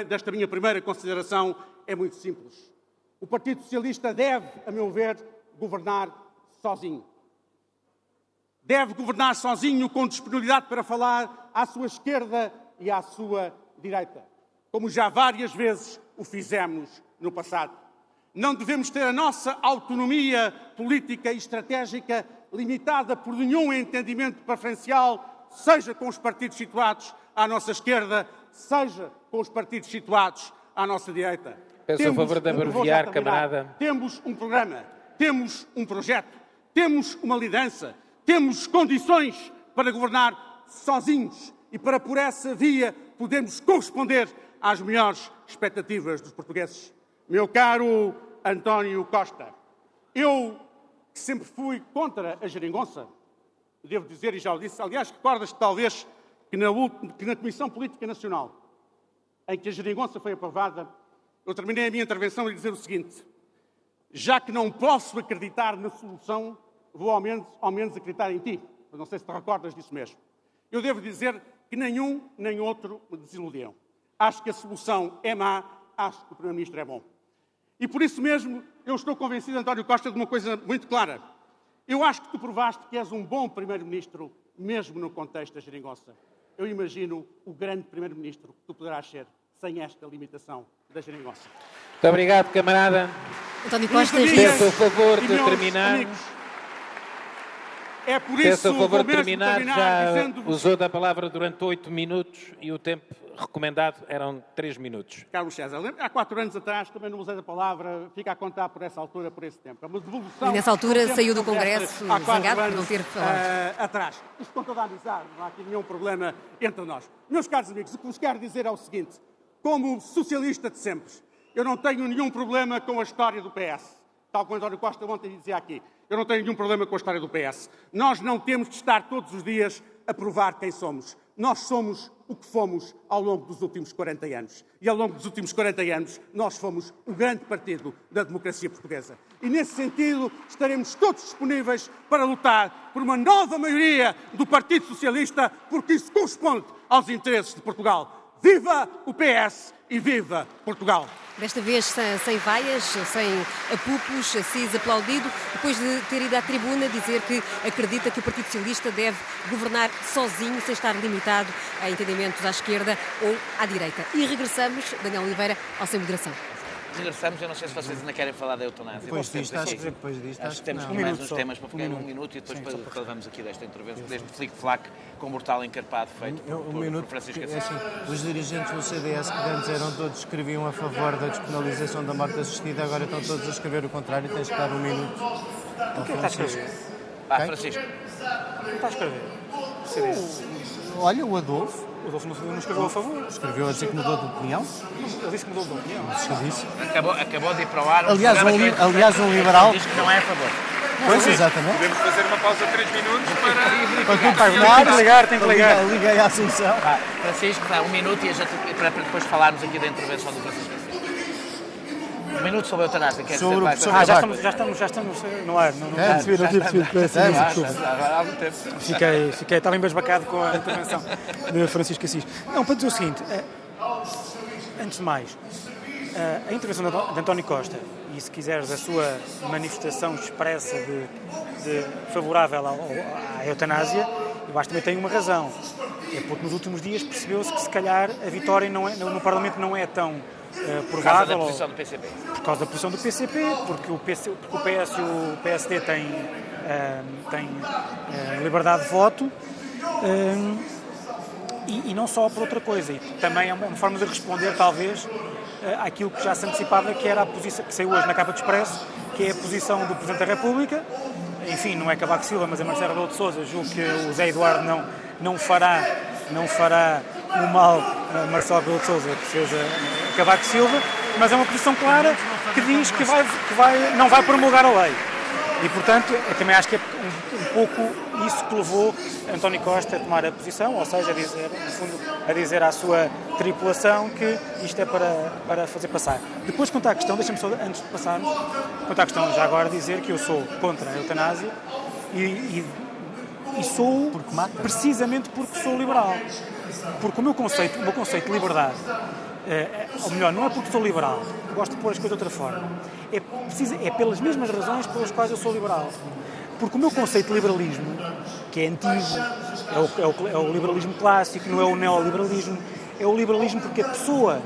desta minha primeira consideração é muito simples. O Partido Socialista deve, a meu ver, governar sozinho. Deve governar sozinho, com disponibilidade para falar à sua esquerda e à sua direita, como já várias vezes o fizemos no passado. Não devemos ter a nossa autonomia política e estratégica limitada por nenhum entendimento preferencial, seja com os partidos situados à nossa esquerda, seja com os partidos situados à nossa direita. Peço temos, a favor de abreviar, camarada. Temos um programa, temos um projeto, temos uma liderança, temos condições para governar sozinhos e para, por essa via, podermos corresponder às melhores expectativas dos portugueses. Meu caro António Costa, eu que sempre fui contra a geringonça, devo dizer, e já o disse, aliás, recordas talvez que na, que na Comissão Política Nacional, em que a geringonça foi aprovada, eu terminei a minha intervenção a dizer o seguinte: já que não posso acreditar na solução, vou ao menos, ao menos acreditar em ti. não sei se te recordas disso mesmo. Eu devo dizer que nenhum nem outro me desiludiram. Acho que a solução é má, acho que o Primeiro-Ministro é bom. E por isso mesmo eu estou convencido, António Costa, de uma coisa muito clara. Eu acho que tu provaste que és um bom Primeiro-Ministro, mesmo no contexto da geringonça. Eu imagino o grande Primeiro-Ministro que tu poderás ser sem esta limitação da geringonça. Muito obrigado, camarada. António Costa, Peço o favor de terminar. amigos, É por isso a favor vou terminar. terminar Já usou da palavra durante oito minutos e o tempo recomendado eram três minutos. Carlos César, há quatro anos atrás também não usei a palavra, fica a contar por essa altura, por esse tempo. É uma devolução. E nessa altura saiu do que Congresso zangado por não ter falado. eh, atrás. Isto com toda a amizade, não há aqui nenhum problema entre nós. Meus caros amigos, o que vos quero dizer é o seguinte: como socialista de sempre, eu não tenho nenhum problema com a história do PS. Tal como António Costa ontem dizia aqui. Eu não tenho nenhum problema com a história do PS. Nós não temos de estar todos os dias a provar quem somos. Nós somos o que fomos ao longo dos últimos 40 anos. E ao longo dos últimos 40 anos, nós fomos o grande partido da democracia portuguesa. E nesse sentido, estaremos todos disponíveis para lutar por uma nova maioria do Partido Socialista, porque isso corresponde aos interesses de Portugal. Viva o PS e viva Portugal! Desta vez sem, vaias, sem apupos, Assis aplaudido, depois de ter ido à tribuna dizer que acredita que o Partido Socialista deve governar sozinho, sem estar limitado a entendimentos à esquerda ou à direita. E regressamos, Daniel Oliveira, ao Sem Moderação. Regressamos, eu não sei se vocês ainda querem falar da eutanásia. Depois disto, acho que depois disto, Acho que que temos aqui Um mais uns só. temas para ficar um minuto. minuto e depois falamos aqui desta intervenção, deste flic-flac com mortal encarpado feito por, Um por minuto, Francisco é assim, os dirigentes do CDS que antes eram todos escreviam a favor da despenalização da morte assistida, agora estão todos a escrever o contrário, tens de dar um minuto ao que é que está a Francisco. Vá, Ok? Francisco. O que está a escrever? CDS. Olha, o Adolfo O Adolfo não, não escreveu a favor. escreveu a dizer que mudou de opinião, Ele disse que mudou de opinião. disse. Acabou, acabou de ir para o ar. um Aliás, um li- aliás, um liberal- Diz que não é a favor. Pois, exatamente. Podemos fazer uma pausa de 3 minutos para. Para tu Tem que ligar, tem que ligar. Liguei, liguei à Assunção. Francisco, dá um minuto e a gente, para, para depois falarmos aqui da intervenção do Francisco. Um minuto sobre a eutanásia. Quer Sobre dizer, professor Ah, já estamos, já estamos, já estamos no ar. Não, não É, tinha percebido, não tinha percebido. Peço há algum tempo. Fiquei, fiquei, estava embasbacado com a intervenção de Francisco Assis. Não, para dizer o seguinte, eh, antes de mais, eh, a intervenção de António Costa, e se quiseres a sua manifestação expressa de, de favorável ao- à eutanásia, eu acho que também tem uma razão. É porque nos últimos dias percebeu-se que se calhar a vitória não é- no, no Parlamento não é tão eh, Por causa da posição do PCP. por causa da posição do PCP, porque o, PC, porque o PS e o PSD têm, ah, têm ah, liberdade de voto e, e não só por outra coisa. E também é uma, forma de responder, talvez, àquilo que já se antecipava, que era a posição que saiu hoje na capa de Expresso, que é a posição do Presidente da República. Enfim, não é Cavaco Silva, mas é Marcelo Rebelo de Sousa. Julgo que o Zé Eduardo não, não fará, não fará o mal a Marcelo Rebelo de Sousa que fez a, a Cavaco Silva, mas é uma posição clara que diz que, vai, que vai, não vai promulgar a lei. E, portanto, eu também acho que é um, um pouco isso que levou António Costa a tomar a posição, ou seja, a dizer, no fundo, a dizer à sua tripulação que isto é para, para fazer passar. Depois, quanto à questão, deixa-me só, antes de passarmos, quanto à questão, já agora dizer que eu sou contra a eutanásia e, e, e sou precisamente porque sou liberal. Porque o meu conceito, o meu conceito de liberdade eh, ou melhor, não é porque sou liberal, gosto de pôr as coisas de outra forma. É, é pelas mesmas razões pelas quais eu sou liberal. Porque o meu conceito de liberalismo, que é antigo, é o, é o- é o liberalismo clássico, não é o neoliberalismo, é o liberalismo porque a pessoa,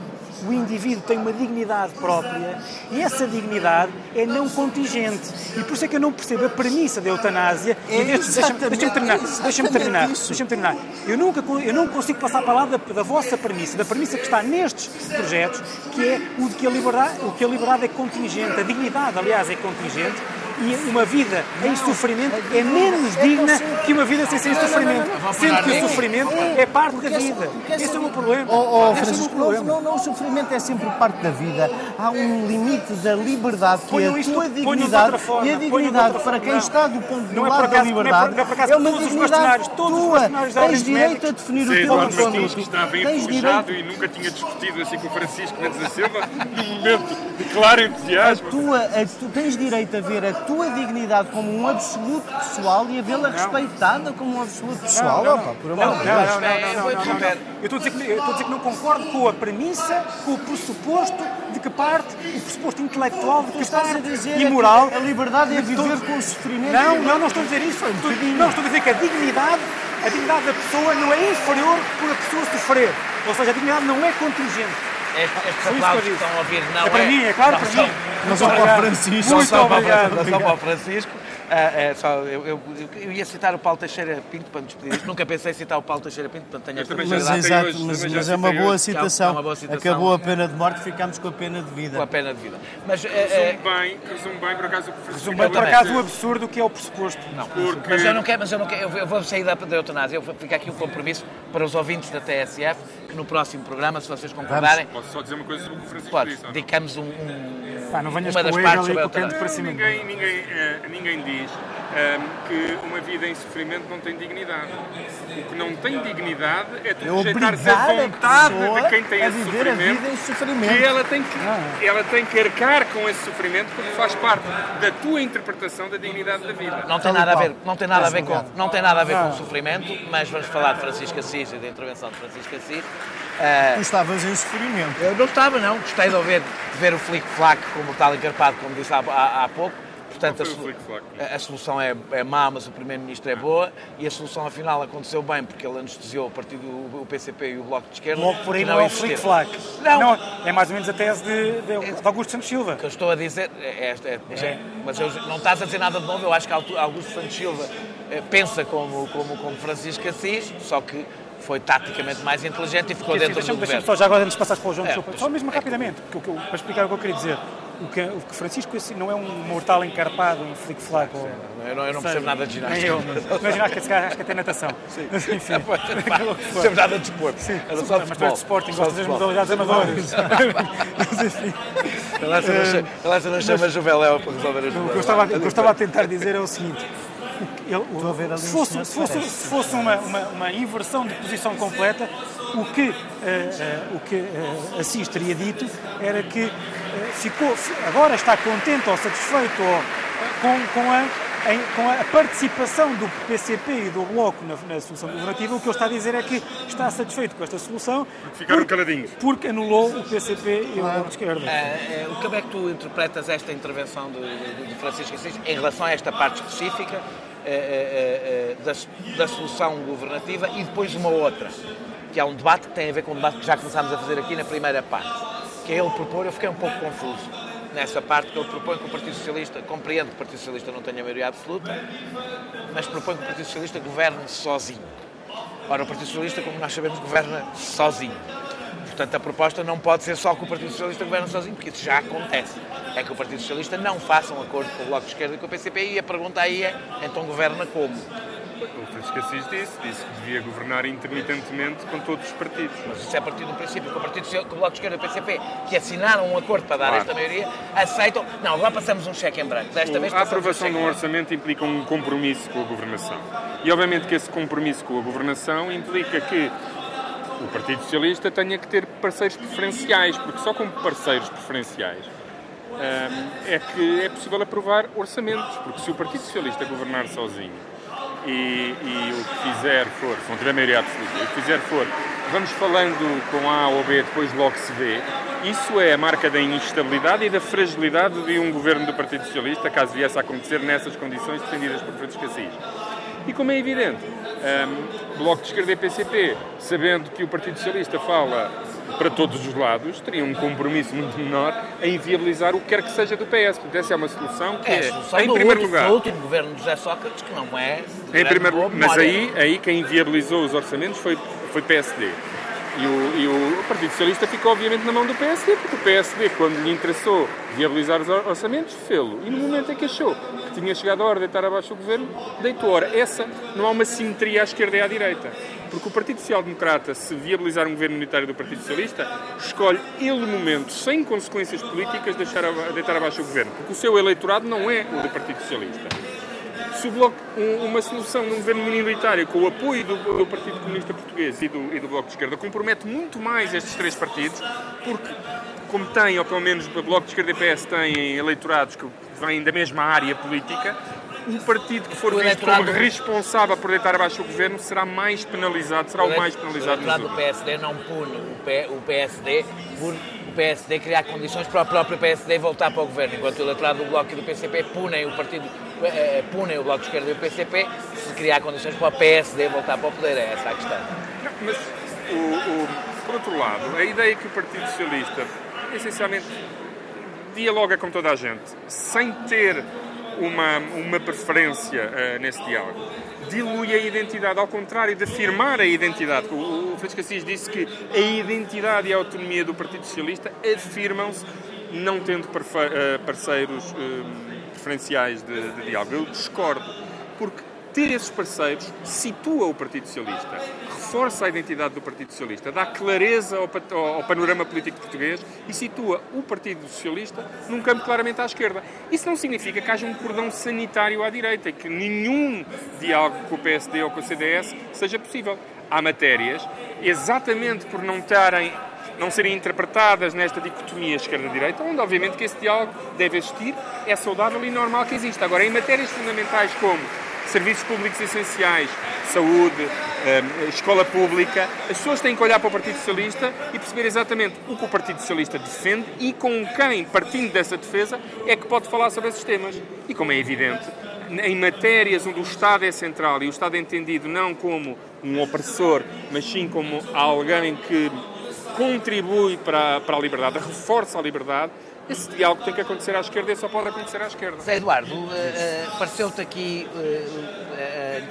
o indivíduo tem uma dignidade própria e essa dignidade é não contingente. E por isso é que eu não percebo a premissa da eutanásia. É deixa-me deixa terminar. Deixa-me terminar. Deixa-me terminar. Eu, nunca, eu não consigo passar para lá da, da vossa premissa, da premissa que está nestes projetos, que é o de que a liberdade, o que a liberdade é contingente, a dignidade, aliás, é contingente, e uma vida em sofrimento é menos digna que uma vida sem, sem sofrimento. Sendo que o sofrimento é parte da vida. Esse é o meu problema. Oh, oh, é Francisco, problema. não, não, o sofrimento é sempre parte da vida. Há um limite da liberdade que é a tua de dignidade e a de dignidade para quem Não. está do ponto é por lado da acaso- não é por- liberdade é é uma todos os dignidade tua. Tens direito a definir o teu. Martins, que estava Tens enferrujado direito e nunca tinha discutido assim com o Francisco Mendes da Silva, num momento de claro entusiasmo. tua, a, tu tens direito a ver a tua dignidade como um absoluto pessoal e a vê-la respeitada como um absoluto pessoal. Não, Opa, não, por não, amor não, não, não, não, não, não, não. Eu estou a dizer que eu estou a dizer que não concordo com a premissa, com o pressuposto de que parte, o pressuposto intelectual de que estás a parte dizer e moral. é que a liberdade é viver com o sofrimento. Não, não, não estou a dizer isso. Não, estou a dizer que a dignidade, a dignidade da pessoa não é inferior por a pessoa sofrer. Ou seja, a dignidade não é contingente. Estes, que eu aplausos que estão a ouvir não É para mim, é claro, não para são- mim. Não são para o. Francisco. Não Muito só para, obrigado. não só para o Francisco. Ah, é, só, eu, eu- eu ia citar o Paulo Teixeira Pinto para me despedir. Nunca pensei em citar o Paulo Teixeira Pinto, portanto tenho esta Mas, exato, hoje, mas, mas é uma boa hoje. citação. É uma boa citação. Acabou a pena de morte, ficámos com a pena de vida. com a pena de vida. Mas, é, é, Resume bem, resume bem, por acaso, o que o Francisco Por acaso, o absurdo que é o pressuposto. Não. Porque... mas eu não quero, mas eu não quero, eu vou- sair da, da eutanásia. Eu vou ficar aqui um compromisso para os ouvintes da TSF, que no próximo programa, se vocês concordarem, Posso só dizer uma coisa sobre o que o Francisco pode, disse? dedicamos um, um- Pá, não venhas uma com das partes sobre a eutanásia. Ninguém, ninguém, eh, ninguém diz ehm, que uma vida em sofrimento não tem dignidade. O que não tem dignidade é tu É rejeitar-se a a vontade pessoa de quem tem a esse viver a sofrimento. vida em sofrimento. Que ela tem que, ela tem que arcar com esse sofrimento porque faz parte da tua interpretação da dignidade da vida. Não tem nada a ver, não tem nada a ver com, não tem nada a ver com o sofrimento, mas vamos falar de Francisco Assis e da intervenção de Francisco Assis. Ah, Tu estavas em sofrimento. eu não estava, não. Gostei de ouvir, de ver o flick-flack com o mortal encarpado, como disse há, há- há pouco. Portanto, a, o a- a solução é, é má, mas o Primeiro-Ministro é boa. E a solução, afinal, aconteceu bem, porque ele anestesiou o partido, o PCP e o Bloco de Esquerda. Logo por aí que não é existiram. flick-flack. Não. É mais ou menos a tese de, de, de Augusto Santos Silva. O que eu estou a dizer é, é- é- mas, é- mas eu- não estás a dizer nada de novo. Eu acho que Augusto- Santos Silva eh, pensa como, como, como Francisco Assis, só que foi taticamente mais inteligente e ficou Assim, dentro Deixa-me do deixa governo. só já agora antes de passares para o João, É, desculpa, só mesmo rapidamente, porque o que eu- para explicar o que eu queria dizer. O que, o que Francisco assim, não é um mortal encarpado, um flick-flack. ou- Eu não, eu não percebo nada de Nem ginástica. eu, mas não é ginástica, se calhar, acho que até natação. Mas, (laughs) enfim, (laughs) (laughs) Não percebo nada de desporto. Era só de mas tu és de. Sporting, gostas das modalidades amadoras. Mas, enfim, Ela não chama- não chama Juveléu para resolver as estava, o que eu estava a tentar dizer é o seguinte. Ele- se fosse, se fosse, se fosse uma, uma, uma inversão de posição completa, o que, eh, eh, o que eh, Assis teria dito era que ficou, fi- agora está contente ou satisfeito ou, com, com, a, em- com a participação do PCP e do Bloco na, na solução governativa. O que ele está a dizer é que está satisfeito com esta solução Ficaram porque- caladinhos. porque anulou o PCP e o Bloco de Esquerda. Eh, como é que tu interpretas esta intervenção de, de- de Francisco Assis em relação a esta parte específica eh, eh, eh, da, da solução governativa e depois uma outra, que é um debate que tem a ver com um debate que já começámos a fazer aqui na primeira parte, que é ele propor, eu fiquei um pouco confuso nessa parte, que ele propõe que o Partido Socialista, compreendo que o Partido Socialista não tenha maioria absoluta, mas propõe que o Partido Socialista governe sozinho. Ora, o Partido Socialista, como nós sabemos, governa sozinho. Portanto, a proposta não pode ser só que o Partido Socialista governe sozinho, porque isso já acontece. É que o Partido Socialista não faça um acordo com o Bloco de Esquerda e com o PCP e a pergunta aí é, então governa como? O Francisco Assis disse, disse que devia governar intermitentemente com todos os partidos. Mas isso é a partir do princípio que o Partido que o Bloco de Esquerda e o PCP, que assinaram um acordo para dar Claro. esta maioria, aceitam. Não, agora passamos um cheque em branco. Desta vez A um aprovação de um orçamento implica um compromisso com a governação. E obviamente que esse compromisso com a governação implica que o Partido Socialista tenha que ter parceiros preferenciais, porque só com parceiros preferenciais é que é possível aprovar orçamentos, porque se o Partido Socialista governar sozinho e, e o que fizer for, se não tiver maioria absoluta, o que fizer for, vamos falando com A ou B, depois logo se vê, isso é a marca da instabilidade e da fragilidade de um governo do Partido Socialista, caso viesse a acontecer nessas condições defendidas por Francisco Assis. E como é evidente, hum, Bloco de Esquerda e PCP, sabendo que o Partido Socialista fala para todos os lados, teriam um compromisso muito menor em viabilizar o que quer que seja do PS. Portanto, essa é uma solução que É é, solução em primeiro último, lugar, do último governo de José Sócrates, que não é. em primeiro, mas aí, aí quem viabilizou os orçamentos foi, foi PSD. E o, e o Partido Socialista ficou, obviamente, na mão do PSD, porque o PSD, quando lhe interessou viabilizar os or- orçamentos, fê-lo. E no momento em que achou que tinha chegado a hora de deitar abaixo o governo, deitou. Ora, essa não há uma simetria à esquerda e à direita. Porque o Partido Social Democrata, se viabilizar um governo unitário do Partido Socialista, escolhe ele no momento, sem consequências políticas, deixar deitar abaixo o governo. Porque o seu eleitorado não é o do Partido Socialista se o Bloco, um- uma solução num governo minoritário com o apoio do, do Partido Comunista Português e do, e do Bloco de Esquerda compromete muito mais estes três partidos, porque como tem, ou pelo menos o Bloco de Esquerda e PS têm eleitorados que vêm da mesma área política, o partido que for O visto como responsável por deitar abaixo o governo será mais penalizado, será o mais penalizado O eleitorado do PSD não pune o, PSD por PSD criar condições para o próprio PSD voltar para o governo, enquanto o eleitorado do Bloco e do PCP punem o partido eh, punem o Bloco de Esquerda e o PCP se criar condições para o PSD voltar para o poder, é essa a questão. Mas, o, o- por outro lado, a ideia que o Partido Socialista, essencialmente, dialoga com toda a gente, sem ter uma, uma preferência eh, nesse diálogo, dilui a identidade, ao contrário de afirmar a identidade. O, o Francisco Assis disse que a identidade e a autonomia do Partido Socialista afirmam-se não tendo eh, parceiros eh, preferenciais de, de diálogo. Eu discordo, porque ter esses parceiros situa o Partido Socialista, reforça a identidade do Partido Socialista, dá clareza ao, ao- panorama político português e situa o Partido Socialista num campo claramente à esquerda. Isso não significa que haja um cordão sanitário à direita e que nenhum diálogo com o PSD ou com o CDS seja possível. Há matérias, exatamente por não não serem interpretadas nesta dicotomia esquerda-direita, onde obviamente que esse diálogo deve existir, é saudável e normal que exista. Agora, em matérias fundamentais como serviços públicos essenciais, saúde, eh, escola pública, as pessoas têm que olhar para o Partido Socialista e perceber exatamente o que o Partido Socialista defende e com quem, partindo dessa defesa, é que pode falar sobre esses temas. E como é evidente, em matérias onde o Estado é central e o Estado é entendido não como um opressor, mas sim como alguém que contribui para, para a liberdade, reforça a liberdade, esse diálogo tem que acontecer à esquerda e só pode acontecer à esquerda. Zé Eduardo, eh, eh, pareceu-te aqui, eh,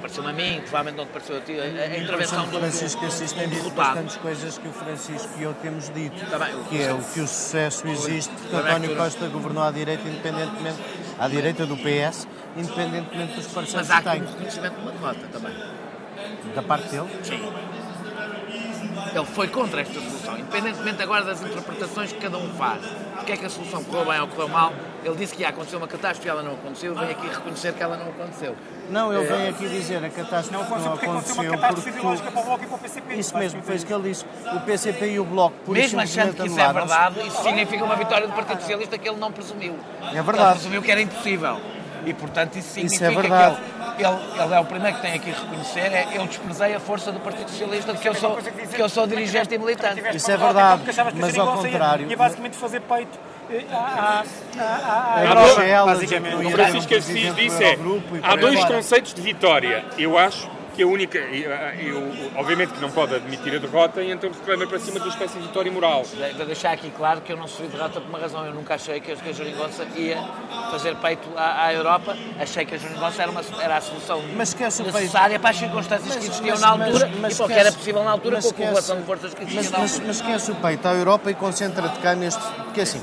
pareceu-me a mim, provavelmente não te pareceu a ti, a, a intervenção do, O Francisco Assis tem do dito deputado. bastantes coisas que o Francisco e eu temos dito. Tá bem, que é o que o sucesso existe, porque é que António Costa governou à direita, independentemente, à direita do PS, independentemente dos parceiros Mas há que aqui tem. um reconhecimento de uma derrota também. Da parte dele, Sim. Ele foi contra esta solução, independentemente agora das interpretações que cada um faz. Porque é que a solução correu bem ou correu mal, ele disse que ia acontecer uma catástrofe e ela não aconteceu, vem aqui reconhecer que ela não aconteceu. não, É. ele vem aqui dizer a catástrofe Não não aconteceu porque aconteceu uma catástrofe porque ideológica para o. Bloco e para o PCP. Isso mesmo, foi isso que ele disse. O PCP e o Bloco, por Mesmo achando que isso é verdade, isso significa uma vitória do Partido Socialista que ele não presumiu. É verdade. Ele presumiu que era impossível. E, portanto, isso significa é verdade. que ele, ele, ele é o primeiro que tem aqui a reconhecer, é eu desprezei a força do Partido Socialista, que eu sou, que eu sou dirigente e militante. Isso é verdade, mas ao contrário- Ia basicamente fazer peito à, à, à, Europa, basicamente. O Francisco Assis disse é, e há dois conceitos de vitória. Eu acho que a única, eu, eu- obviamente que não pode admitir a derrota e então reclama para cima de uma espécie de vitória moral. De- de deixar aqui claro que eu não sofri derrota por uma razão. Eu nunca achei que a, que a Jeringonça ia fazer peito à, à Europa. Achei que a Jeringonça era, uma, era a solução Mas esquece o peito. necessária para as circunstâncias que Mas- existiam mas- na altura mas- mas e o que esquece- era possível na altura com a correlação de forças que Mas, existia na mas, mas esquece o peito à Europa e concentra-te cá neste. Porque assim,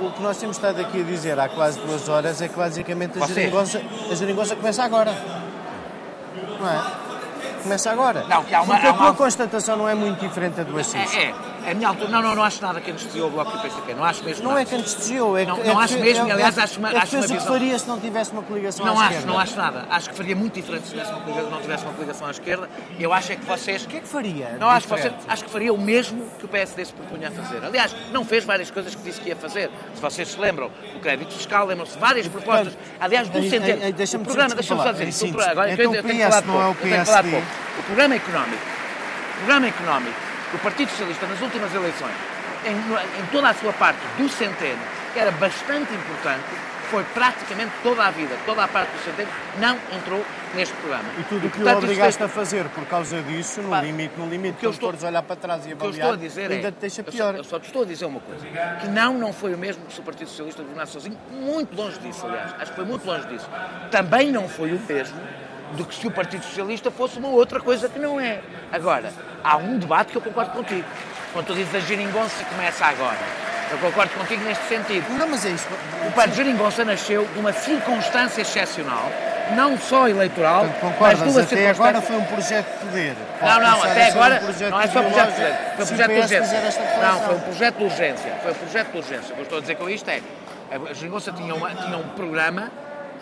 o, o que nós temos estado aqui a dizer há quase duas horas é que basicamente a geringonça, a geringonça começa agora. Não é? Começa agora. Não, que há uma- Porque há a tua uma- constatação não é muito diferente da do Assis. É, é. É a minha altura. Não, não, não acho nada que anestesiou o Bloco do PCP. Não acho mesmo Não nada. é que anestesiou, é Não- que. não é acho que- mesmo, é- aliás é- acho uma- é que acho fez uma o que visão- faria se não tivesse uma coligação Não à acho, esquerda. não acho nada. Acho que faria muito diferente se não tivesse uma coligação à esquerda. Eu acho é que vocês. O que é que faria? Não, acho que, você, diferente? acho que faria o mesmo que o PSD se propunha a fazer. Aliás, não fez várias coisas que disse que ia fazer. Se vocês se lembram, o crédito fiscal, lembram-se várias propostas. Aliás, do centeno. ei, ei, deixa-me só dizer Agora, Então eu, tenho que PS falar não é pouco. O programa económico. O programa económico do Partido Socialista nas últimas eleições, em, em toda a sua parte do centeno, que era bastante importante, foi praticamente toda a vida, toda a parte do centeno, não entrou neste programa. E tudo o que o obrigaste fez- a fazer por causa disso, no limite, no limite, o que eu estou- fores olhar para trás e O que eu avaliar, estou a dizer ainda é. te deixa eu só- pior. Eu só, te estou a dizer uma coisa: que não, não foi o mesmo que se o Partido Socialista governasse sozinho, muito longe disso, aliás. Acho que foi muito longe disso. Também não foi o mesmo do que se o Partido Socialista fosse uma outra coisa que não é. Agora, há um debate que eu concordo contigo. Quando tu dizes a geringonça começa agora. Eu concordo contigo neste sentido. Não, mas é isso. O Partido Geringonça nasceu de uma circunstância excepcional, não só eleitoral, Portanto, mas de uma até circunstância... agora foi um projeto de poder. Não, não, Pode até agora um não é só projeto de urgência, foi o projeto de urgência. Não, foi um projeto de urgência. Foi um projeto de urgência. O que eu estou a dizer com isto é, a Geringonça tinha, uma- tinha um programa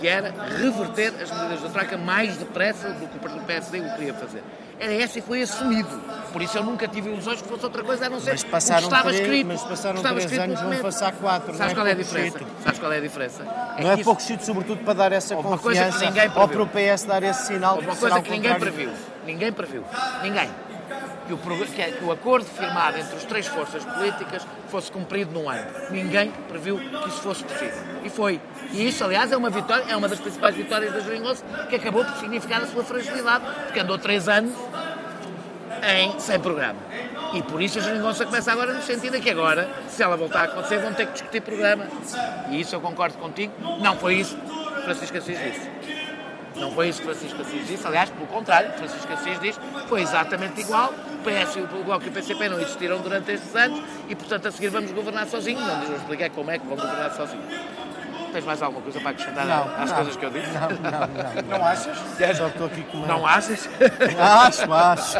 que era reverter as medidas da troca mais depressa do que o partido PSD o queria fazer. era esse e foi assumido. Por isso eu nunca tive ilusões que fosse outra coisa a não ser Mas passaram o que estava três- escrito. mas passaram três anos, vão passar quatro, Sabes não qual é é a diferença? Sabes qual é a diferença? Não é que pouco chito, sobretudo para dar essa confiança ou para o PS dar esse sinal uma coisa que ninguém previu. Ninguém previu. Ninguém. Que o, prog- que, o acordo firmado entre as três forças políticas fosse cumprido num ano. Ninguém previu que isso fosse possível. E foi. E isso, aliás, é uma vitória, é uma das principais vitórias da Geringonça, que acabou por significar a sua fragilidade, porque andou três anos em, sem programa. E por isso a Geringonça começa agora no sentido de que agora, se ela voltar a acontecer, vão ter que discutir programa. E isso eu concordo contigo. Não foi isso que Francisco Assis disse. Não foi isso que Francisco Assis disse, aliás, pelo contrário, Francisco Assis diz foi exatamente igual. O PS, e o Bloco e o PCP não existiram durante estes anos e, portanto, a seguir vamos governar sozinhos. Não não expliquei como é que vão governar sozinhos. Tens mais alguma coisa para acrescentar Não, às não. coisas que eu disse? Não, não, não. (laughs) Não achas? Só estou aqui com. Não achas? Acho, acho.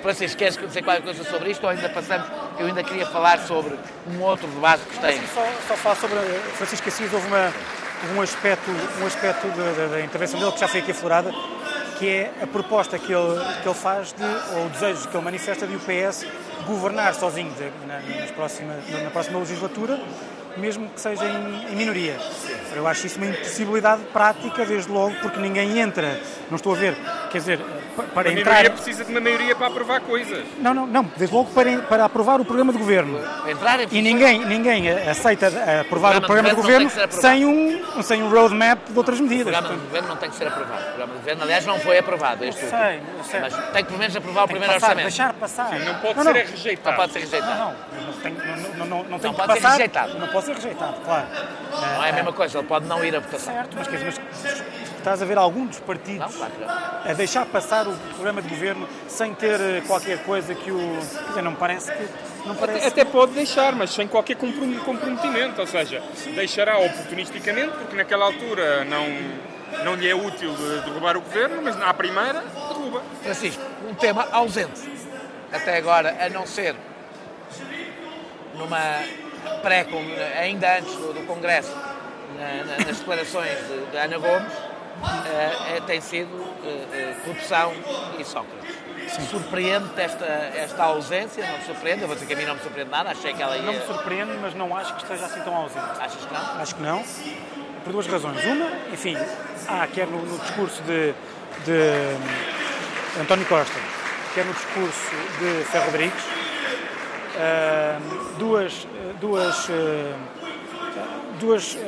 Francisco, queres dizer qualquer coisa sobre isto ou ainda passamos? Eu ainda queria falar sobre um outro debate que tem. Só, só falar sobre eh, Francisco Assis, houve, uma, um aspecto, um aspecto da, da- da intervenção dele que já foi aqui aflorada, que é a proposta que ele, que ele faz, de, ou o desejo que ele manifesta de o PS governar sozinho de- na, próxima, na próxima legislatura, mesmo que seja em, em minoria. Eu acho isso uma impossibilidade prática, desde logo, porque ninguém entra, não estou a ver, quer dizer, para A entrar... maioria precisa de uma maioria para aprovar coisas. Não, não, não, desde logo para, para aprovar o programa de governo. Entrar em E ninguém, ninguém aceita aprovar o programa de governo ser sem um, sem um roadmap de outras O medidas. programa de governo não tem que ser aprovado. O programa de governo, aliás, não foi aprovado. Este Eu último. sei, eu sei. Mas tem que pelo menos aprovar o tem que primeiro passar, orçamento. deixar passar. Não pode não, ser não. é rejeitado. Não pode ser rejeitado. Não, não, não tem, não, não, não, não tem Não que pode ser passar. rejeitado. Não pode ser rejeitado, claro. Não é a mesma coisa, ele pode não ir à votação. Certo, mas, quer dizer, mas estás a ver algum dos partidos Não, claro que não. a deixar passar o programa de governo sem ter eh, qualquer coisa que o. Quer dizer, não me parece que. Não parece Até pode deixar, mas sem qualquer comprom- comprometimento. Ou seja, deixará oportunisticamente, porque naquela altura não, não lhe é útil eh, derrubar o governo, mas à primeira, derruba. Francisco, um tema ausente até agora, a não ser numa pré ainda antes do, do Congresso, na- na- nas declarações de, de Ana Gomes, eh, tem sido eh, corrupção e Sócrates. Surpreende-te esta, esta ausência? Não te surpreende? Eu vou dizer que a mim não me surpreende nada, achei que ela ia. Não me surpreende, mas não acho que esteja assim tão ausente. Achas que não? Acho que não, por duas razões. Uma, enfim, há quer no, no discurso de, de hum, António Costa, quer no discurso de Ferro Rodrigues, ah, duas, eh, duas, eh, duas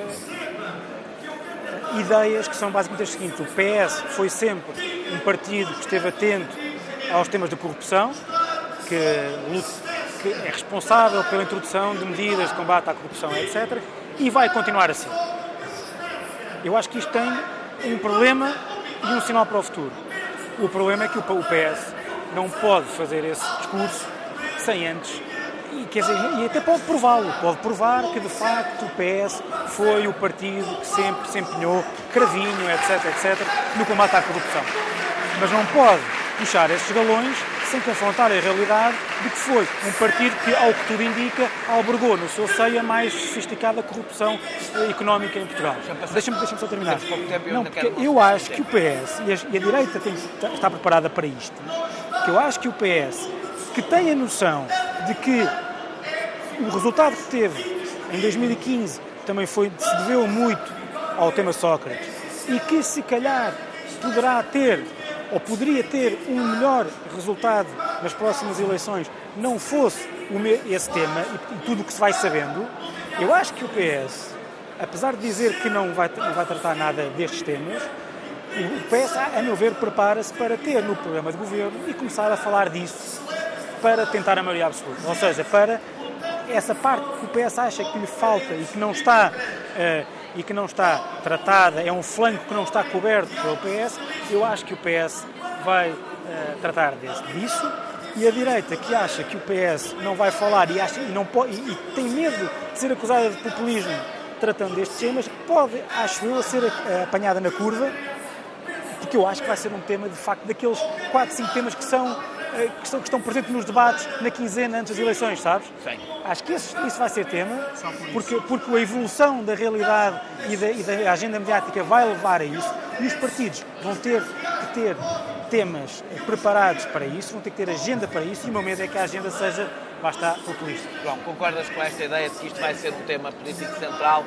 ideias que são basicamente as seguintes. O PS foi sempre um partido que esteve atento aos temas da corrupção, que, que é responsável pela introdução de medidas de combate à corrupção, etc. E vai continuar assim. Eu acho que isto tem um problema e um sinal para o futuro. O problema é que o PS não pode fazer esse discurso sem antes. E, quer dizer, e até pode prová-lo, pode provar que de facto o PS foi o partido que sempre se empenhou, cravinho, etc, etc, no combate à corrupção. Mas não pode puxar esses galões sem confrontar a realidade de que foi um partido que, ao que tudo indica, albergou no seu seio a mais sofisticada corrupção económica em Portugal. Deixa-me deixa só terminar. Não, porque eu acho que o PS e a, direita tem está preparada para isto. Que eu acho que o PS, que tem a noção de que o resultado que teve em 2015 também foi, se deveu muito ao tema Sócrates e que se calhar poderá ter ou poderia ter um melhor resultado nas próximas eleições não fosse esse tema e, e tudo o que se vai sabendo, eu acho que o PS, apesar de dizer que não vai, não vai tratar nada destes temas, o PS, a meu ver, prepara-se para ter no programa de governo e começar a falar disso para tentar a maioria absoluta. Ou seja, para essa parte que o PS acha que lhe falta e que não está eh, e que não está tratada, é um flanco que não está coberto pelo PS, eu acho que o PS vai eh, tratar desse, disso e a direita que acha que o PS não vai falar e, acha, e, não pode, e, e tem medo de ser acusada de populismo tratando destes temas, pode, acho eu, ser eh, apanhada na curva porque eu acho que vai ser um tema, de facto, daqueles 4, 5 temas que são que estão, que estão presentes nos debates na quinzena antes das eleições, sabes? Sim. Acho que esse, isso vai ser tema, porque, porque a evolução da realidade e da, e da agenda mediática vai levar a isso, e os partidos vão ter que ter temas preparados para isso, vão ter que ter agenda para isso e o meu medo é que a agenda seja, basta, populista. João, concordas com esta ideia de que isto vai ser um tema político central?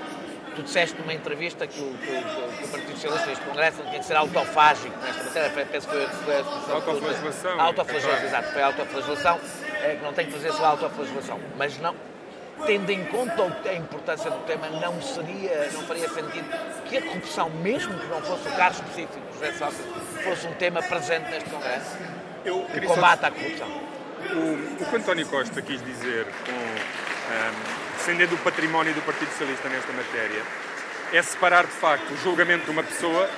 Tu disseste numa entrevista que o, que, que, que o Partido Socialista, este Congresso, não tinha que ser autofágico nesta matéria, penso que foi, foi a. Autoflagelação. Autoflagelação, exato, foi a autoflagelação, é, que não tem que fazer só a autoflagelação, mas não, tendo em conta a importância do tema, não seria, não faria sentido que a corrupção, mesmo que não fosse o caso específico do José Sócrates, fosse um tema presente neste Congresso? Eu O combate à corrupção. O, o que António Costa quis dizer com ahm, defender do património do Partido Socialista nesta matéria é separar de facto o julgamento de uma pessoa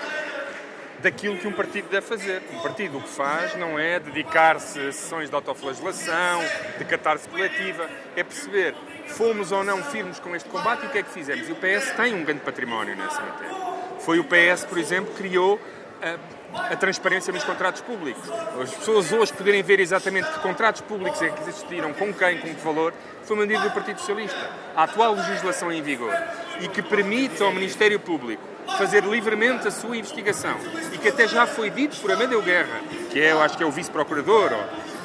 daquilo que um partido deve fazer. Um partido o que faz não é dedicar-se a sessões de autoflagelação, de catarse coletiva, é perceber fomos ou não firmes com este combate e o que é que fizemos. E o PS tem um grande património nessa matéria. Foi o PS, por exemplo, que criou a, a transparência nos contratos públicos. As pessoas hoje poderem ver exatamente que contratos públicos é que existiram, com quem, com que valor, foi uma medida do Partido Socialista. A atual legislação em vigor e que permite ao Ministério Público fazer livremente a sua investigação e que até já foi dito por Amadeu Guerra, que é, eu acho que é o vice-procurador,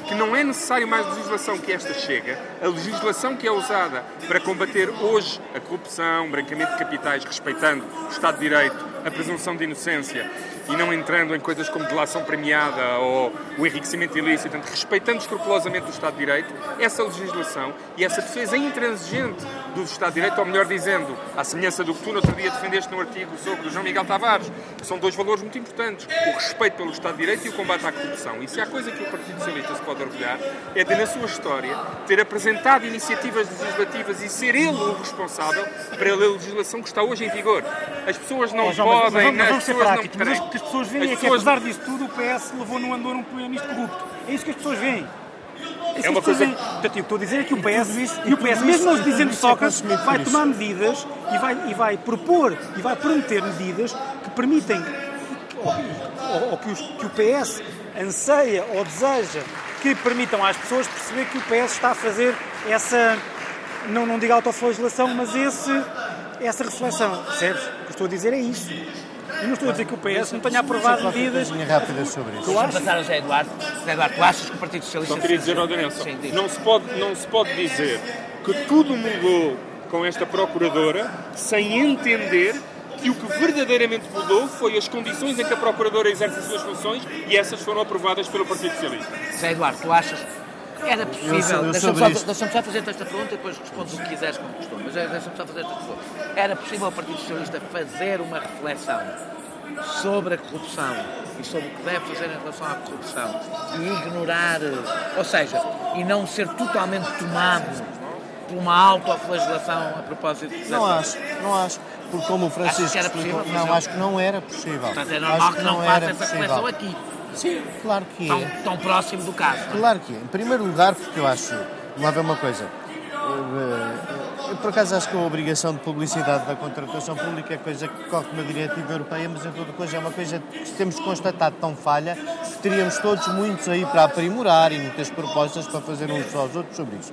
que não é necessário mais legislação que esta chega. A legislação que é usada para combater hoje a corrupção, branqueamento de capitais, respeitando o Estado de Direito, a presunção de inocência e não entrando em coisas como delação premiada ou o enriquecimento ilícito, portanto, respeitando escrupulosamente o Estado de Direito, essa legislação e essa defesa intransigente do Estado de Direito, ou melhor dizendo, à semelhança do que tu no outro dia defendeste no artigo sobre o João Miguel Tavares, são dois valores muito importantes, o respeito pelo Estado de Direito e o combate à corrupção. E se há coisa que o Partido Socialista se pode orgulhar, é de, na sua história, ter apresentado iniciativas legislativas e ser ele o responsável pela legislação que está hoje em vigor. As pessoas não Ó, João, podem, mas vamos, mas as vamos ser pessoas não. Que as pessoas veem As é que, pessoas- apesar disso tudo, o PS levou no andor um primeiro-ministro corrupto. É isso que as pessoas veem. É, É uma que coisa- veem. Portanto, o que eu estou a dizer é que o PS, isso- e o PS mesmo isso- não e tudo dizendo é consumido vai por tomar medidas e vai, e vai propor e vai prometer medidas que permitem ou, ou- que, os- que o PS anseia ou deseja que permitam às pessoas perceber que o PS está a fazer essa, não, não digo autoflagelação, mas esse, essa reflexão. Percebes? O que estou a dizer é isso. E não estou a dizer que o PS não tenha aprovado medidas. coisinha rápida sobre isso. Achas? passar ao José Eduardo. José Eduardo, tu achas que o Partido Socialista... Só queria dizer ao Daniel, não, se pode, não se pode dizer que tudo mudou com esta Procuradora sem entender que o que verdadeiramente mudou foi as condições em que a Procuradora exerce as suas funções e essas foram aprovadas pelo Partido Socialista. José Eduardo, tu achas era possível... Deixa-me só, deixa só fazer-te esta pergunta e depois respondes o que quiseres como costume. Mas é, deixa-me só fazer esta pergunta. Era possível ao Partido Socialista fazer uma reflexão sobre a corrupção e sobre o que deve fazer em relação à corrupção e ignorar, ou seja, e não ser totalmente tomado por uma autoflagelação a propósito de Não acho, não acho. Porque como o Francisco que explicou, não, fazer? acho que não era possível. Portanto, é acho normal que não faça essa reflexão aqui, Sim, claro que tão, é. tão próximo do caso. é? Claro que é. Em primeiro lugar, porque eu acho, lá ver uma coisa. Eu, eu, por acaso acho que a obrigação de publicidade da contratação pública é coisa que corre na diretiva europeia, mas em toda coisa é uma coisa que temos constatado tão falha que teríamos todos muitos aí para aprimorar e muitas propostas para fazer uns aos outros sobre isso.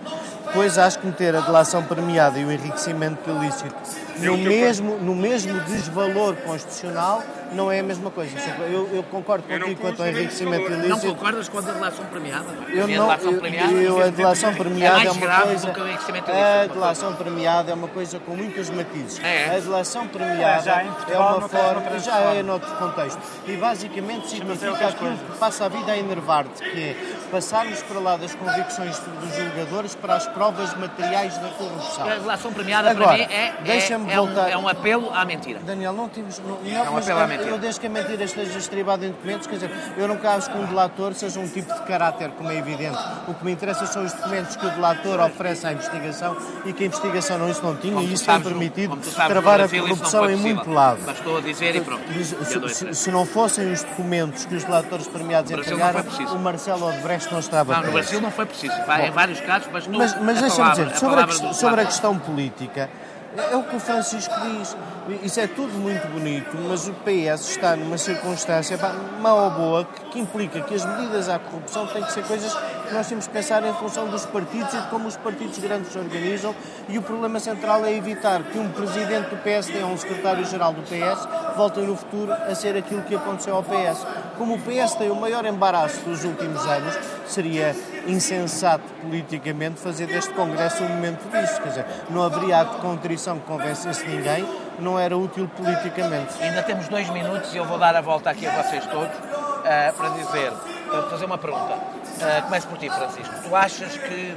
Depois acho que meter a delação premiada e o enriquecimento ilícito no mesmo, no mesmo desvalor constitucional não é a mesma coisa. Eu, eu concordo Eu não contigo quanto ao enriquecimento valor. Não ilícito. concordas com a delação premiada? Eu a não, delação eu, premiada eu- a delação premiada mais é, uma grave coisa. do que o enriquecimento a ilícito. delação premiada é uma coisa com muitos matizes. É. A delação premiada é uma forma, já é noutro contexto. E basicamente significa aquilo que passa a vida a enervar-te, que é passarmos para lá das convicções dos julgadores para as provas materiais da corrupção. A delação premiada Agora, para mim é, é, é um, voltar- é um apelo à mentira. Daniel, não temos. Não, não, É um mas apelo à eu- mentira. eu desde que a mentira esteja estribada em documentos, quer dizer, eu nunca acho que um delator seja um tipo de caráter, como é evidente. O que me interessa são os documentos que o delator oferece à investigação e que a investigação não, isso não tinha Como e isso tem no- permitido sabes, no travar a não corrupção em muito lado. Bastou a dizer e pronto. Se, se- se não fossem os documentos que os delatores premiados No não entregaram, o Marcelo Odebrecht não estava Não, no. Brasil não foi preciso. Vai, em vários casos, mas não. Mas, mas a deixa-me dizer, sobre a, sobre a questão política, é o que o Francisco diz. Isso é tudo muito bonito, mas o PS está numa circunstância pá, má ou boa que, que implica que as medidas à corrupção têm que ser coisas que nós temos que pensar em função dos partidos e de como os partidos grandes se organizam. E o problema central é evitar que um presidente do PSD ou um secretário-geral do PS voltem no futuro a ser aquilo que aconteceu ao PS. como o PS tem o maior embaraço dos últimos anos, seria insensato politicamente fazer deste Congresso um momento disso. Quer dizer, não haveria de contrição que convencesse ninguém, não era útil politicamente. Ainda temos dois minutos e eu vou dar a volta aqui a vocês todos uh, para dizer, para fazer uma pergunta. Uh, começo por ti, Francisco. Tu achas que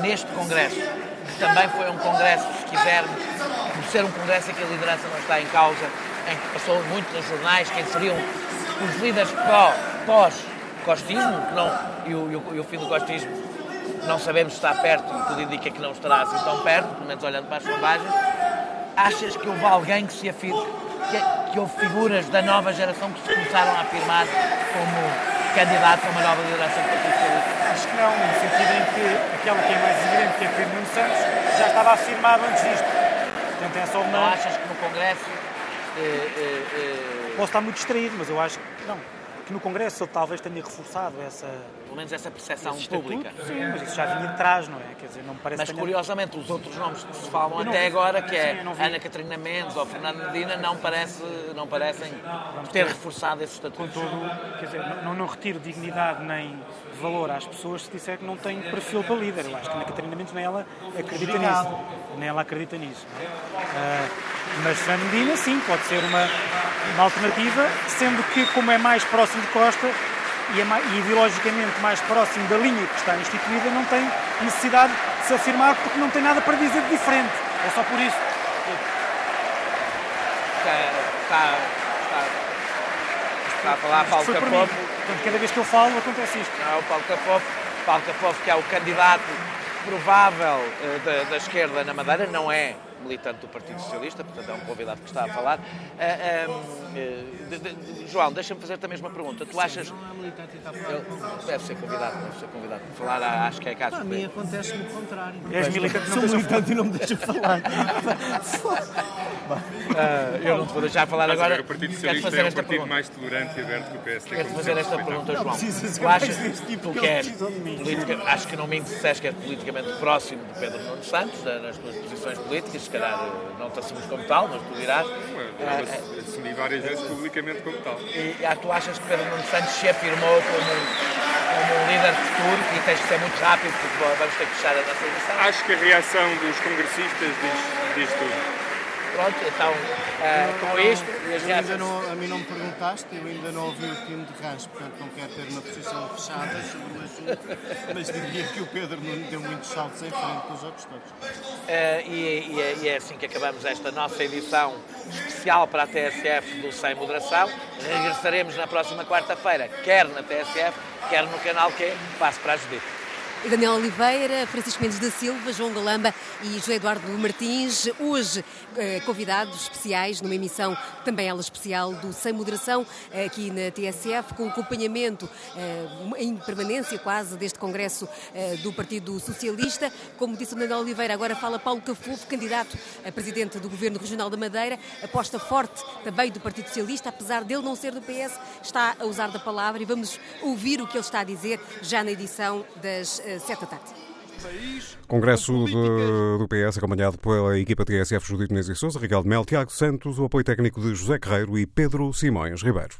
neste Congresso, que também foi um Congresso, se quisermos, por ser um Congresso em que a liderança não está em causa, em que passou muito nos jornais, quem seriam os líderes pós-costismo, e, o, e, o, e o fim do costismo não sabemos se está perto tudo indica que não estará assim tão perto, pelo menos olhando para as sondagens. Achas que houve alguém que se afirma, que, que houve figuras da nova geração que se começaram a afirmar como candidatos a uma nova liderança do Partido Socialista? Acho que não, no sentido em que aquela que é mais evidente, que é Pedro Nuno Santos, já estava afirmado antes disto. Portanto, é só uma... Não achas que no Congresso... Eh, eh, eh... Posso estar muito distraído, mas eu acho que não que no Congresso ele talvez tenha reforçado essa. Pelo menos essa percepção pública. Sim, mas isso já vinha de trás, não é? Quer dizer, não me parece Mas tenha... curiosamente, os outros nomes que se falam até vi... agora, que é Sim, Ana Catarina Mendes ou Fernando Medina, não, parece, não parecem Vamos ter reforçado esse estatuto. Contudo, quer dizer, não, não retiro dignidade nem valor às pessoas se disser que não têm perfil para líder. Eu acho que Ana Catarina Mendes nem ela acredita nisso. Nem ela acredita nisso. Uh, mas Fernando Medina, sim, pode ser uma, uma alternativa, sendo que, como é mais próximo de Costa e, é mais, e ideologicamente mais próximo da linha que está instituída, não tem necessidade de se afirmar porque não tem nada para dizer de diferente. É só por isso. Está, está, está, a falar Paulo Capop. Portanto, cada vez que eu falo acontece isto. Não, o Paulo Capop, Paulo Capop que é o candidato provável uh, da, da esquerda na Madeira, não é militante do Partido Socialista, portanto é um convidado que está a falar. Uh, uh, de, de, João, deixa-me fazer-te a mesma pergunta. Tu achas. Não é militante e está a falar. Deve ser convidado, deve ser convidado. Falar, acho que é caso. A mim acontece-me o contrário. És militante, não Sou militante e não me deixa falar. Uh, (laughs) eu não te vou deixar falar agora. O Partido Socialista é um partido pergunta. mais tolerante e aberto que o PSD. Quero fazer esta pergunta, João. Tu achas tipo tu que és política, acho que não me disseste que és politicamente próximo de Pedro Nuno Santos, nas tuas posições políticas, se calhar não te assumes como tal, mas tu dirás. Eu assumi várias vezes publicamente como tal. E ah, tu achas que Pedro Nuno Santos se afirmou como, como um líder futuro e tens que ser muito rápido porque vamos ter que fechar a nossa edição? Acho que a reação dos congressistas diz, diz tudo. Pronto, então, uh, com isto... Ainda não, a mim não me perguntaste, eu ainda não ouvi o time de Rãs, portanto não quero ter uma posição fechada sobre o assunto, mas diria que o Pedro não deu muitos saltos em frente dos outros todos. Uh, e, e, é, e, é assim que acabamos esta nossa edição especial para a TSF do Sem Moderação. Regressaremos na próxima quarta-feira, quer na TSF, quer no canal Q. Passo para a Judite. Daniel Oliveira, Francisco Mendes da Silva, João Galamba e José Eduardo Martins, hoje convidados especiais numa emissão também ela especial do Sem Moderação, eh, aqui na TSF, com acompanhamento eh, em permanência quase deste Congresso do Partido Socialista. Como disse o Daniel Oliveira, agora fala Paulo Cafufo, candidato a presidente do Governo Regional da Madeira, aposta forte também do Partido Socialista, apesar dele não ser do PS, está a usar da palavra e vamos ouvir o que ele está a dizer já na edição das sete da tarde. Congresso de, do PS, acompanhado pela equipa TSF Judito Inês e Souza, Ricardo Mel, Tiago Santos, o apoio técnico de José Carreiro e Pedro Simões Ribeiro.